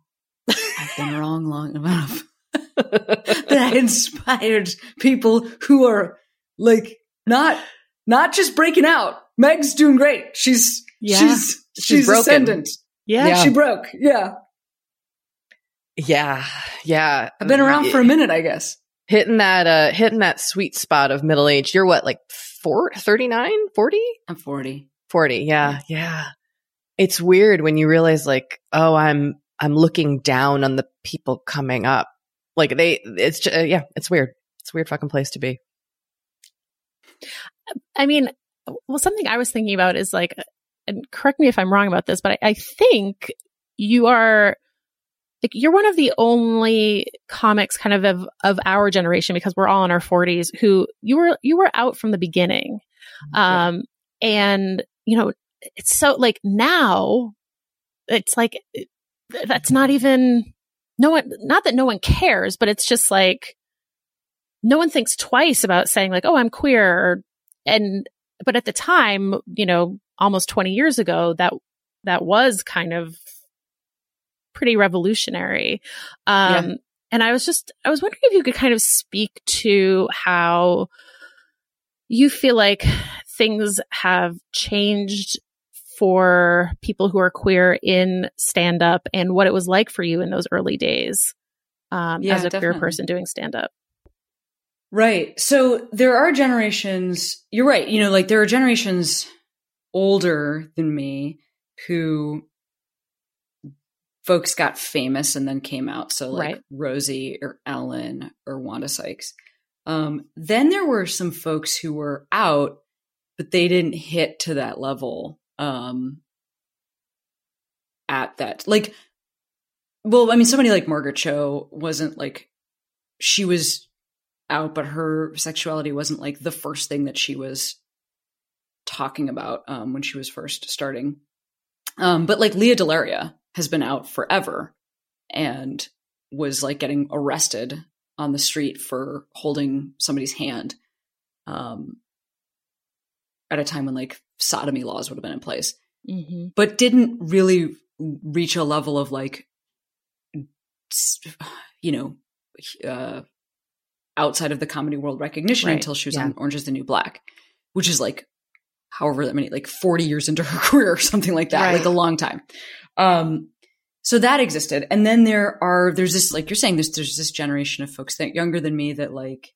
I've been wrong long enough." that I inspired people who are like not not just breaking out. Meg's doing great. She's yeah. She's she's, she's ascendant. Yeah. yeah. She broke. Yeah. Yeah. Yeah. I've been around for a minute, I guess. Hitting that uh hitting that sweet spot of middle age. You're what, like four, 39, 40? I'm 40. 40. Yeah. Yeah. It's weird when you realize like, oh, I'm I'm looking down on the people coming up. Like they it's just, uh, yeah, it's weird. It's a weird fucking place to be. I mean, well, something I was thinking about is like and correct me if I'm wrong about this, but I, I think you are like you're one of the only comics kind of, of of our generation because we're all in our 40s who you were you were out from the beginning. Um and you know it's so like now it's like that's not even no one not that no one cares but it's just like no one thinks twice about saying like oh i'm queer and but at the time you know almost 20 years ago that that was kind of pretty revolutionary. Um, yeah. and I was just, I was wondering if you could kind of speak to how you feel like things have changed for people who are queer in stand up and what it was like for you in those early days um, yeah, as a definitely. queer person doing stand up. Right. So there are generations, you're right. You know, like there are generations older than me who folks got famous and then came out. So like right. Rosie or Ellen or Wanda Sykes. Um, then there were some folks who were out, but they didn't hit to that level um, at that. Like, well, I mean, somebody like Margaret Cho wasn't like she was out, but her sexuality wasn't like the first thing that she was talking about um, when she was first starting. Um, but like Lea DeLaria has been out forever and was like getting arrested on the street for holding somebody's hand um, at a time when like sodomy laws would have been in place, Mm-hmm. but didn't really reach a level of like, you know, uh, outside of the comedy world recognition Right, until she was yeah. on Orange is the New Black, which is like however that many, like 40 years into her career or something like that, Right. like a long time. Um, so that existed. And then there are, there's this, like you're saying, there's, there's this generation of folks that younger than me that like,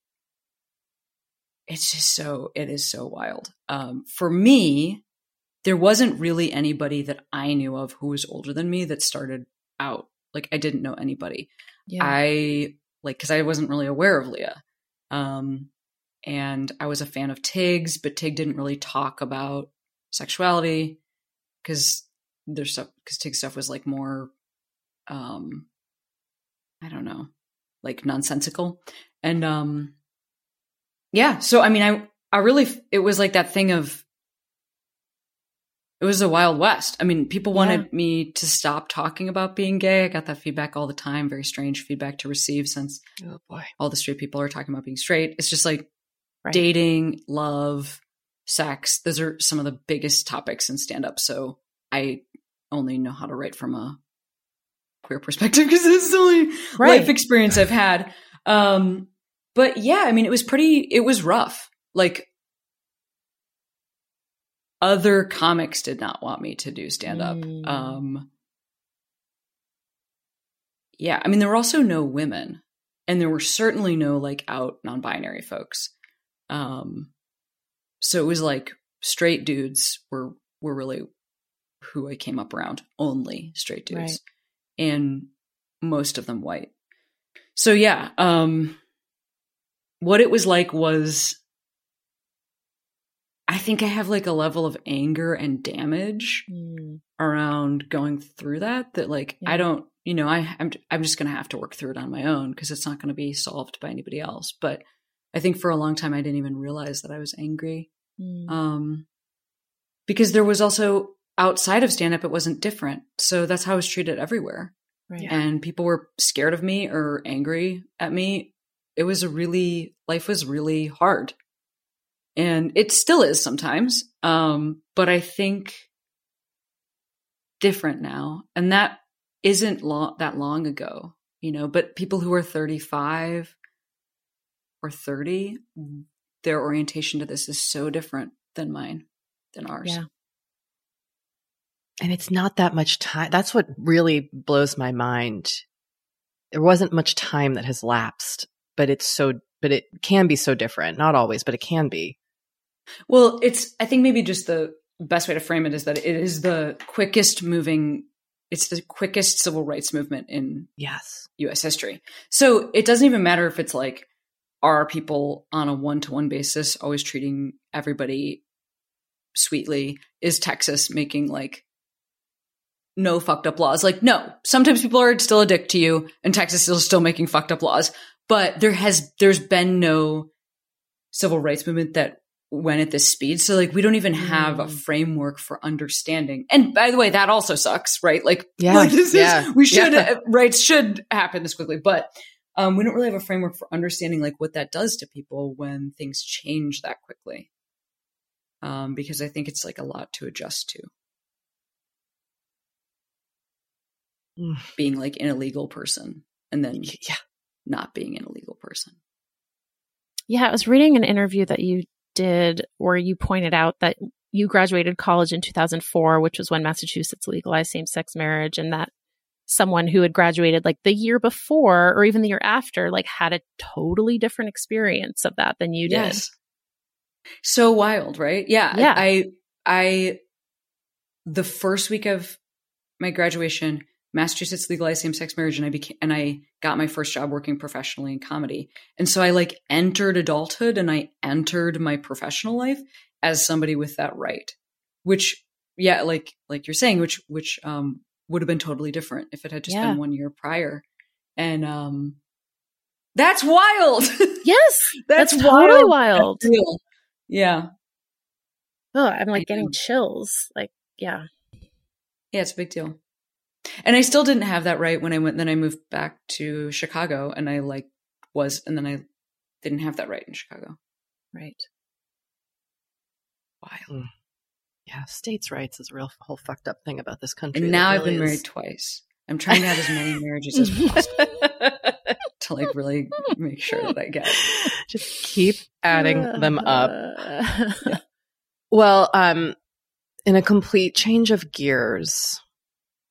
it's just so, it is so wild. Um, for me, there wasn't really anybody that I knew of who was older than me that started out. Like I didn't know anybody. Yeah. I like because I wasn't really aware of Lea. Um, and I was a fan of Tig's, but Tig didn't really talk about sexuality because there's stuff because Tig stuff was like more, um, I don't know, like nonsensical, and um, yeah. So I mean, I I really it was like that thing of it was a wild west. I mean, people wanted me to stop talking about being gay. I got that feedback all the time. Very strange feedback to receive since Oh boy. all the straight people are talking about being straight. It's just like Right. dating, love, sex. Those are some of the biggest topics in stand up. So I only know how to write from a queer perspective because it's the only Right. life experience I've had. Um, but yeah, I mean, it was pretty, it was rough. Like other comics did not want me to do stand up. Mm. Um, yeah, I mean, there were also no women, and there were certainly no like out non-binary folks. Um, so it was like straight dudes were were really who I came up around, only straight dudes, Right. and most of them white. So yeah, um, what it was like was, I think I have like a level of anger and damage Mm. around going through that that like Yeah. I don't you know I I'm I'm just going to have to work through it on my own because it's not going to be solved by anybody else but I think for a long time I didn't even realize that I was angry Mm. um because there was also outside of stand up it wasn't different so that's how I was treated everywhere right. and people were scared of me or angry at me it was a really life was really hard and it still is sometimes um but i think different now and that isn't long that long ago you know but people who are 35 or 30 their orientation to this is so different than mine than ours Yeah. And it's not that much time. That's what really blows my mind. There wasn't much time that has lapsed, but it's so, but it can be so different. Not always, but it can be. Well, it's I think maybe just the best way to frame it is that it is the quickest moving it's the quickest civil rights movement in Yes. US history. So it doesn't even matter if it's like are people on a one-to-one basis always treating everybody sweetly? Is Texas making like no fucked up laws? Like no. Sometimes people are still a dick to you and Texas is still making fucked up laws. But there has there's been no civil rights movement that went at this speed. So like we don't even have a Mm. framework for understanding. And by the way, that also sucks, right? Like, Yeah, like this yeah, is we should yeah. uh, rights should happen this quickly, but um, we don't really have a framework for understanding like what that does to people when things change that quickly. Um, because I think it's like a lot to adjust to. Mm. Being like an illegal person and then Yeah. not being an illegal person. Yeah, I was reading an interview that you did where you pointed out that you graduated college in 2004, which was when Massachusetts legalized same sex marriage, and that someone who had graduated like the year before or even the year after, like had a totally different experience of that than you did. So wild, right? Yeah. Yeah. I, I, the first week of my graduation, Massachusetts legalized same sex marriage, and I became, and I got my first job working professionally in comedy. And so I like entered adulthood and I entered my professional life as somebody with that right, which, yeah, like, like you're saying, which, which, um, would have been totally different if it had just Yeah. been one year prior. And, um, that's wild. Yes, that's, that's totally wild. That's. Yeah. Oh, I'm like getting chills. Like, yeah. Yeah, it's a big deal. And I still didn't have that right when I went. Then I moved back to Chicago, and I like was, and then I didn't have that right in Chicago. Right. Wild. Mm. Yeah, states' rights is a real whole fucked up thing about this country. And that now I've been is- married twice. I'm trying to have as many marriages as possible to like really make sure that I get. Just keep adding them up. Well, um, in a complete change of gears,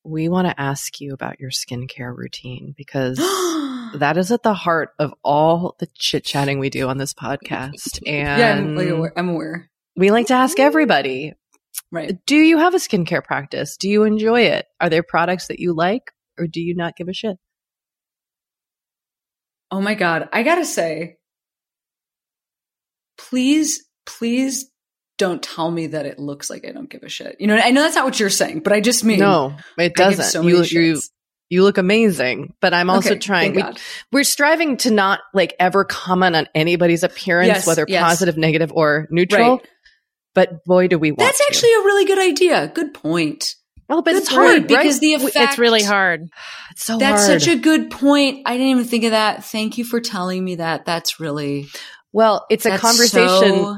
we want to ask you about your skincare routine because that is at the heart of all the chit chatting we do on this podcast. And yeah, I'm, like, aware- I'm aware. we like to ask everybody Right. Do you have a skincare practice? Do you enjoy it? Are there products that you like or do you not give a shit? Oh my God. I gotta say, please, please don't tell me that it looks like I don't give a shit. You know, I know that's not what you're saying, but I just mean No, it doesn't. so you, you, you look amazing, but I'm also Okay, trying. We, we're striving to not like ever comment on anybody's appearance, Yes, whether yes. positive, negative, or neutral. Right. But boy, do we want That's to. actually a really good idea. Good point. well, but Good it's hard because the the it's really hard. it's so That's hard. such a good point. I didn't even think of that. Thank you for telling me that. That's really well, it's a conversation. so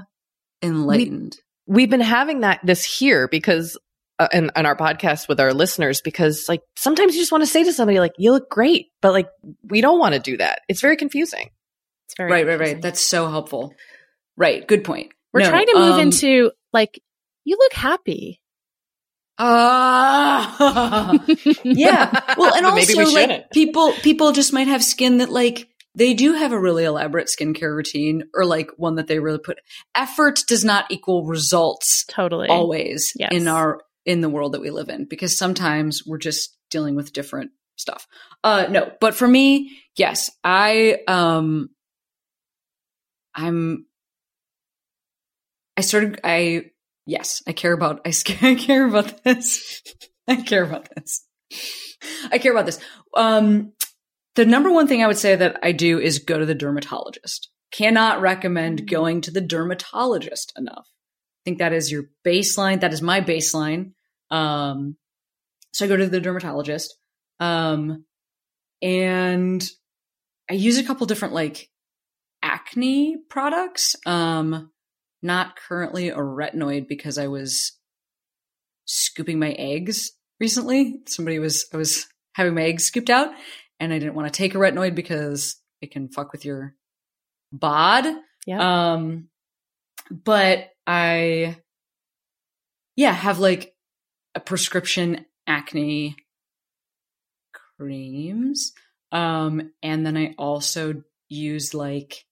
enlightened. we've been having that this here because uh, in, on our podcast with our listeners because like sometimes you just want to say to somebody like you look great but like we don't want to do that it's very confusing It's very right, right, confusing. right. That's so helpful. Right. Good point. We're No, trying to move um, into like you look happy. Ah, yeah. Well, and But maybe also we like people, people just might have skin that like they do have a really elaborate skincare routine, or like one that they really put effort does not equal results Totally. always Yes. in our in the world that we live in because sometimes we're just dealing with different stuff. Uh no, but for me, yes, I um I'm I started I yes, I care about I, I care about this. I care about this. I care about this. Um the number one thing I would say that I do is go to the dermatologist. Cannot recommend going to the dermatologist enough. I think that is your baseline. That is my baseline. Um, so I go to the dermatologist. Um, and I use a couple different like acne products. Um, not currently a retinoid because I was scooping my eggs recently. Somebody was, I was having my eggs scooped out and I didn't want to take a retinoid because it can fuck with your bod. Yeah. Um, but I, yeah, have like a prescription acne creams. Um, and then I also use like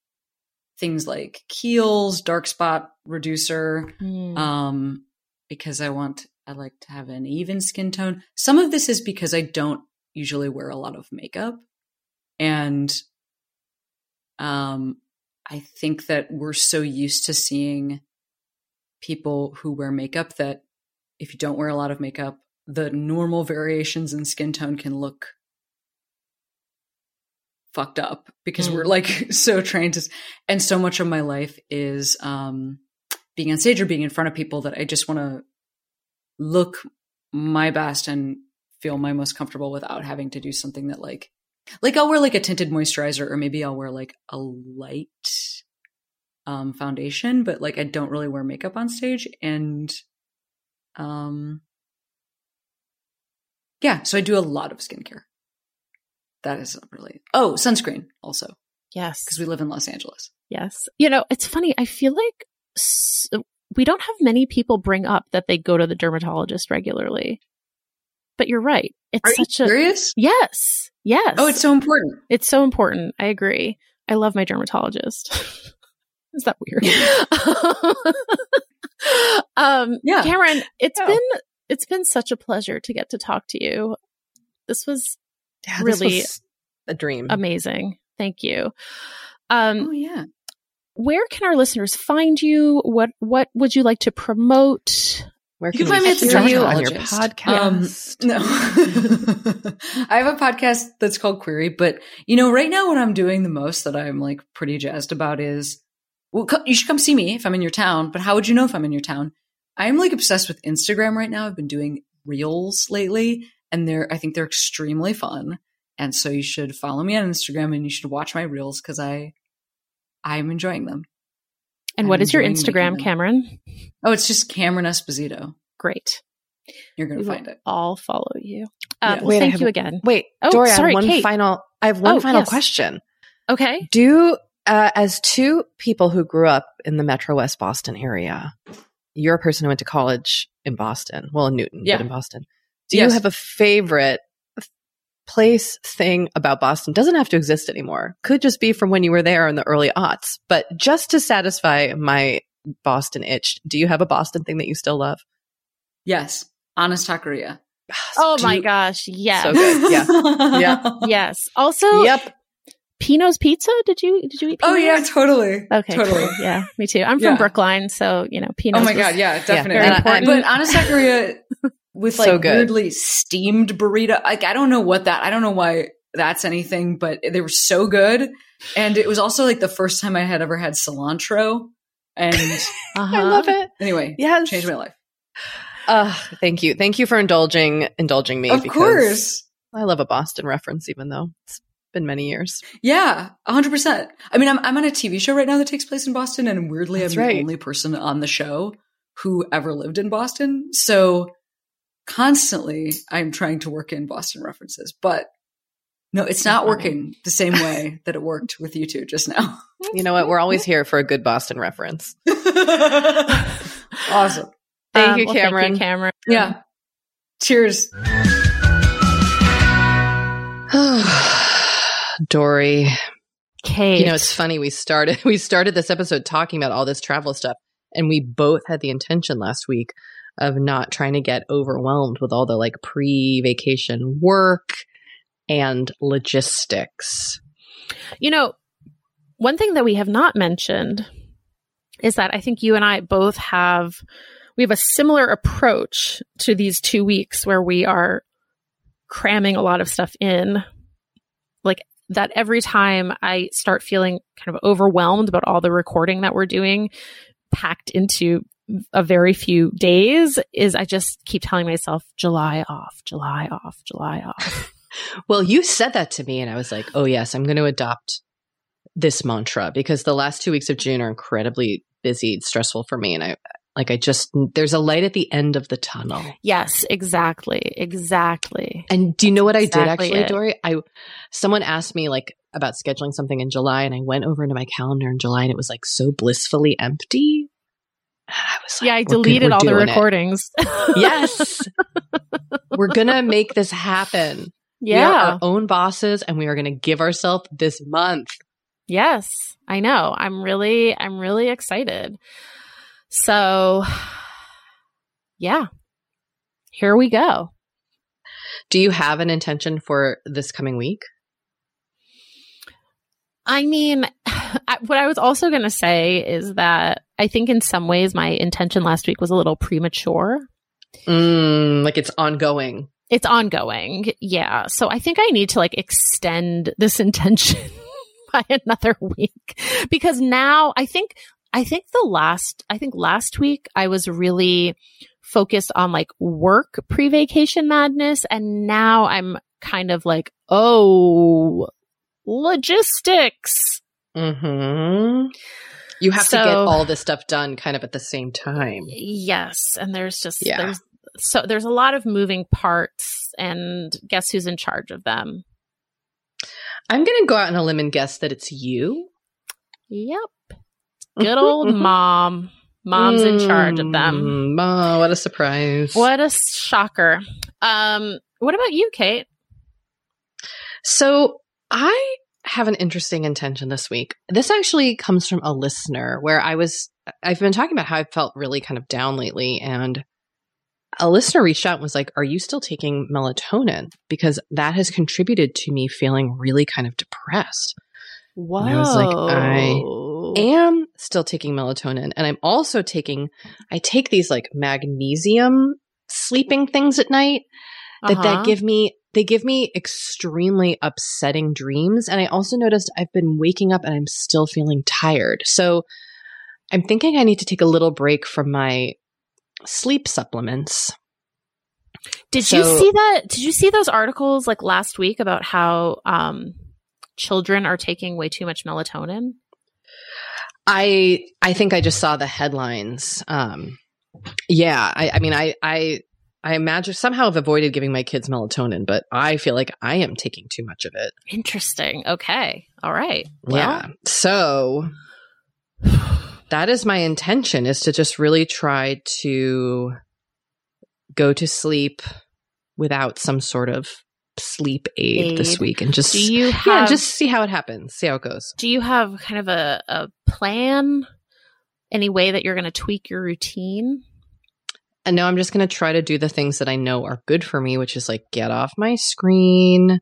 things like Kiehl's dark spot reducer. Mm. Um, because I want, I like to have an even skin tone. Some of this is because I don't usually wear a lot of makeup. And, um, I think that we're so used to seeing people who wear makeup that if you don't wear a lot of makeup, the normal variations in skin tone can look fucked up because Mm. we're like so trained to, and so much of my life is um, being on stage or being in front of people that I just want to look my best and feel my most comfortable without having to do something that like like I'll wear like a tinted moisturizer or maybe I'll wear like a light um foundation, but like I don't really wear makeup on stage and um yeah, so I do a lot of skincare. That is really Oh, sunscreen also yes. because we live in Los Angeles. Yes. You know, it's funny. I feel like s- we don't have many people bring up that they go to the dermatologist regularly. But you're right. It's Are you such a serious? Yes. Yes. Oh, it's so important. It's so important. I agree. I love my dermatologist. Is that weird? um Yeah. Cameron, it's Yeah. been it's been such a pleasure to get to talk to you. This was Yeah, this Really was a dream. amazing. Thank you. Um Oh yeah. where can our listeners find you? What what would you like to promote? Where You can we find me at the you on your podcast? Um, no, I have a podcast that's called Queery, but you know, right now, what I'm doing the most that I'm like pretty jazzed about is, well, co- you should come see me if I'm in your town. But how would you know if I'm in your town? I'm like obsessed with Instagram right now. I've been doing reels lately, and they're I think they're extremely fun. And so you should follow me on Instagram and you should watch my reels because I I'm enjoying them. And I'm what is your Instagram. Cameron? Oh, it's just Cameron Esposito. Great. You're gonna find it. I'll follow you. Uh, Yeah. Well, Wait, thank have- you again. Wait, Oh, Doree, I sorry, have one Kate. final. I have one Oh, final yes. question. Okay. Do uh, as two people who grew up in the Metro West Boston area, you're a person who went to college in Boston, well, in Newton, Yeah. but in Boston. Do Yes. you have a favorite place thing about Boston? Doesn't have to exist anymore. Could just be from when you were there in the early aughts. But just to satisfy my Boston itch, do you have a Boston thing that you still love? Yes. Anna's Taqueria. Oh Do my you- gosh. Yes. So good. Yeah. Yeah. Yes. Also, Yep. Pino's Pizza. Did you did you eat? Oh yeah, totally. Okay. Totally. Cool. Yeah. Me too. I'm Yeah. from Brookline, so you know Pino's. Oh my was- god, yeah, definitely. Very And I- important. but Anna's taqueria with like So good. weirdly steamed burrito. Like I don't know what that. I don't know why that's anything, but they were so good. And it was also like the first time I had ever had cilantro. And Uh-huh. I love it. anyway, Yes. changed my life. Uh, thank you. Thank you for indulging indulging me. of because course. I love a Boston reference, even though it's been many years. Yeah, hundred percent. I mean, I'm I'm on a TV show right now that takes place in Boston, and weirdly, That's I'm right. the only person on the show who ever lived in Boston. So constantly, I'm trying to work in Boston references, but no, it's not Funny. working the same way that it worked with you two just now. You know what? We're always here for a good Boston reference. awesome. Thank Um, you, well, Cameron. Thank you, Cameron. Yeah. Cheers. Doree, Kate. you know it's funny. We started we started this episode talking about all this travel stuff, and we both had the intention last week of not trying to get overwhelmed with all the like pre-vacation work and logistics. You know, one thing that we have not mentioned is that I think you and I both have we have a similar approach to these two weeks where we are cramming a lot of stuff in. Like that every time I start feeling kind of overwhelmed about all the recording that we're doing packed into a very few days is I just keep telling myself July off, July off, July off. Well, you said that to me, and I was like, oh, yes, I'm going to adopt this mantra because the last two weeks of June are incredibly busy, stressful for me. And I, like, I just, there's a light at the end of the tunnel. yes, exactly. Exactly. And do you know what I did actually, it. Doree? I, someone asked me like about scheduling something in July, and I went over into my calendar in July, and it was like so blissfully empty. And I was like, Yeah, I "We're good, deleted all the doing it." recordings. Yes. we're going to make this happen. We are yeah. our own bosses, and we are going to give ourselves this month. Yes. I know. I'm really I'm really excited. So yeah. Here we go. Do you have an intention for this coming week? I mean, what I was also going to say is that I think in some ways my intention last week was a little premature. Mm, like it's ongoing. It's ongoing. Yeah. So I think I need to like extend this intention by another week because now I think, I think the last, I think last week I was really focused on like work pre vacation madness. And now I'm kind of like, oh, logistics. hmm You have to get all this stuff done kind of at the same time. Yes, and there's just Yeah. there's so there's a lot of moving parts, and guess who's in charge of them? I'm going to go out on a limb and guess that it's you. Yep, good old mom. Mom's in charge of them. Oh, what a surprise. What a shocker. Um, what about you, Kate? So I have an interesting intention this week. This actually comes from a listener where I was, I've been talking about how I felt really kind of down lately. And a listener reached out and was like, Are you still taking melatonin? Because that has contributed to me feeling really kind of depressed. Whoa. I was like, am still taking melatonin and I'm also taking I take these like magnesium sleeping things at night that Uh-huh. that give me they give me extremely upsetting dreams and I also noticed I've been waking up and I'm still feeling tired. So I'm thinking I need to take a little break from my sleep supplements Did So- you see that? Did you see those articles like last week about how um, children are taking way too much melatonin? I I think I just saw the headlines. Um, yeah, I, I mean, I I I imagine somehow have avoided giving my kids melatonin, but I feel like I am taking too much of it. Interesting. Okay. All right. Well, yeah, so that is my intention: is to just really try to go to sleep without some sort of sleep aid, this week, and just Do you yeah, just see how it happens, see how it goes. do you have kind of a, a plan? Any way that you're going to tweak your routine? And now I'm just going to try to do the things that I know are good for me, which is like get off my screen,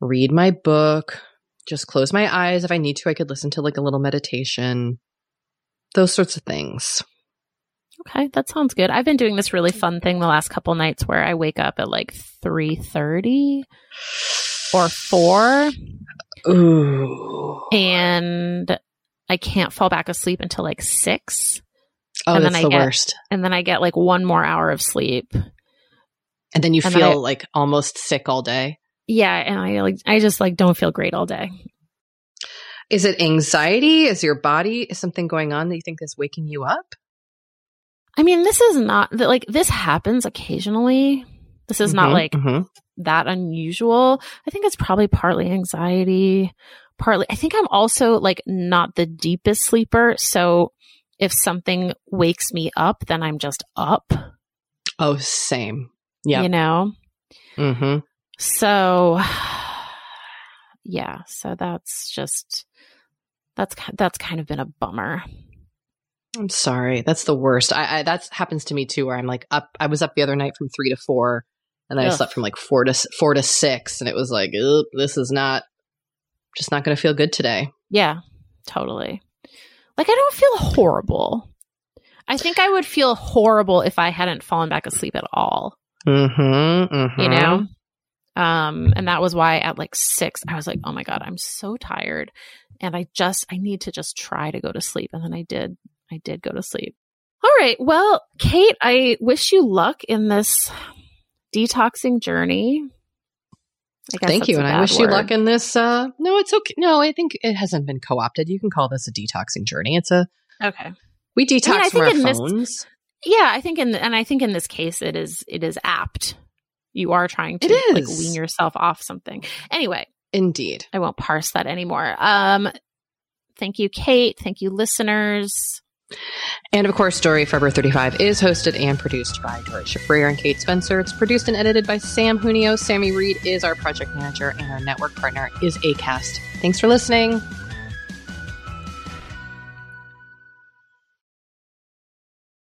read my book, just close my eyes. If I need to, I could listen to like a little meditation, those sorts of things. Okay, that sounds good. I've been doing this really fun thing the last couple nights where I wake up at like 3:30 or 4 Ooh. and I can't fall back asleep until like 6 Oh, And then that's I the get- worst. and then I get like one more hour of sleep. And then you and feel I- like almost sick all day. Yeah, and I like I just like don't feel great all day. Is it anxiety? Is your body, is something going on that you think is waking you up? I mean, this is not that like this happens occasionally. This is not Mhm, like mhm. that unusual. I think it's probably partly anxiety, partly I think I'm also like not the deepest sleeper, so if something wakes me up, then I'm just up, Oh, same. Yeah. you know? hmm So yeah, so that's just that's that's kind of been a bummer. I'm sorry. That's the worst. I, I that happens to me too. Where I'm like up. I was up the other night from three to four, and then I slept from like four to four to six, and it was like, this is not just not going to feel good today. Yeah, totally. Like I don't feel horrible. I think I would feel horrible if I hadn't fallen back asleep at all, Mm-hmm. mm-hmm. you know? Um, and that was why at like six, I was like, oh my God, I'm so tired. And I just, I need to just try to go to sleep. And then I did, I did go to sleep. All right. Well, Kate, I wish you luck in this detoxing journey. I guess Thank you, and I wish you luck in this. Uh, no, it's okay. No, I think it hasn't been co-opted. You can call this a detoxing journey. It's a Okay. we detox I from our in this- phones. Yeah, I think in and I think in this case it is it is apt. You are trying to like wean yourself off something. Anyway, Indeed. I won't parse that anymore. Um thank you Kate, thank you listeners. And of course, Story Forever 35 is hosted and produced by Doree Shafrir and Kate Spencer. It's produced and edited by Sam Junio. Sammy Reed is our project manager, and our network partner is ACAST. Thanks for listening.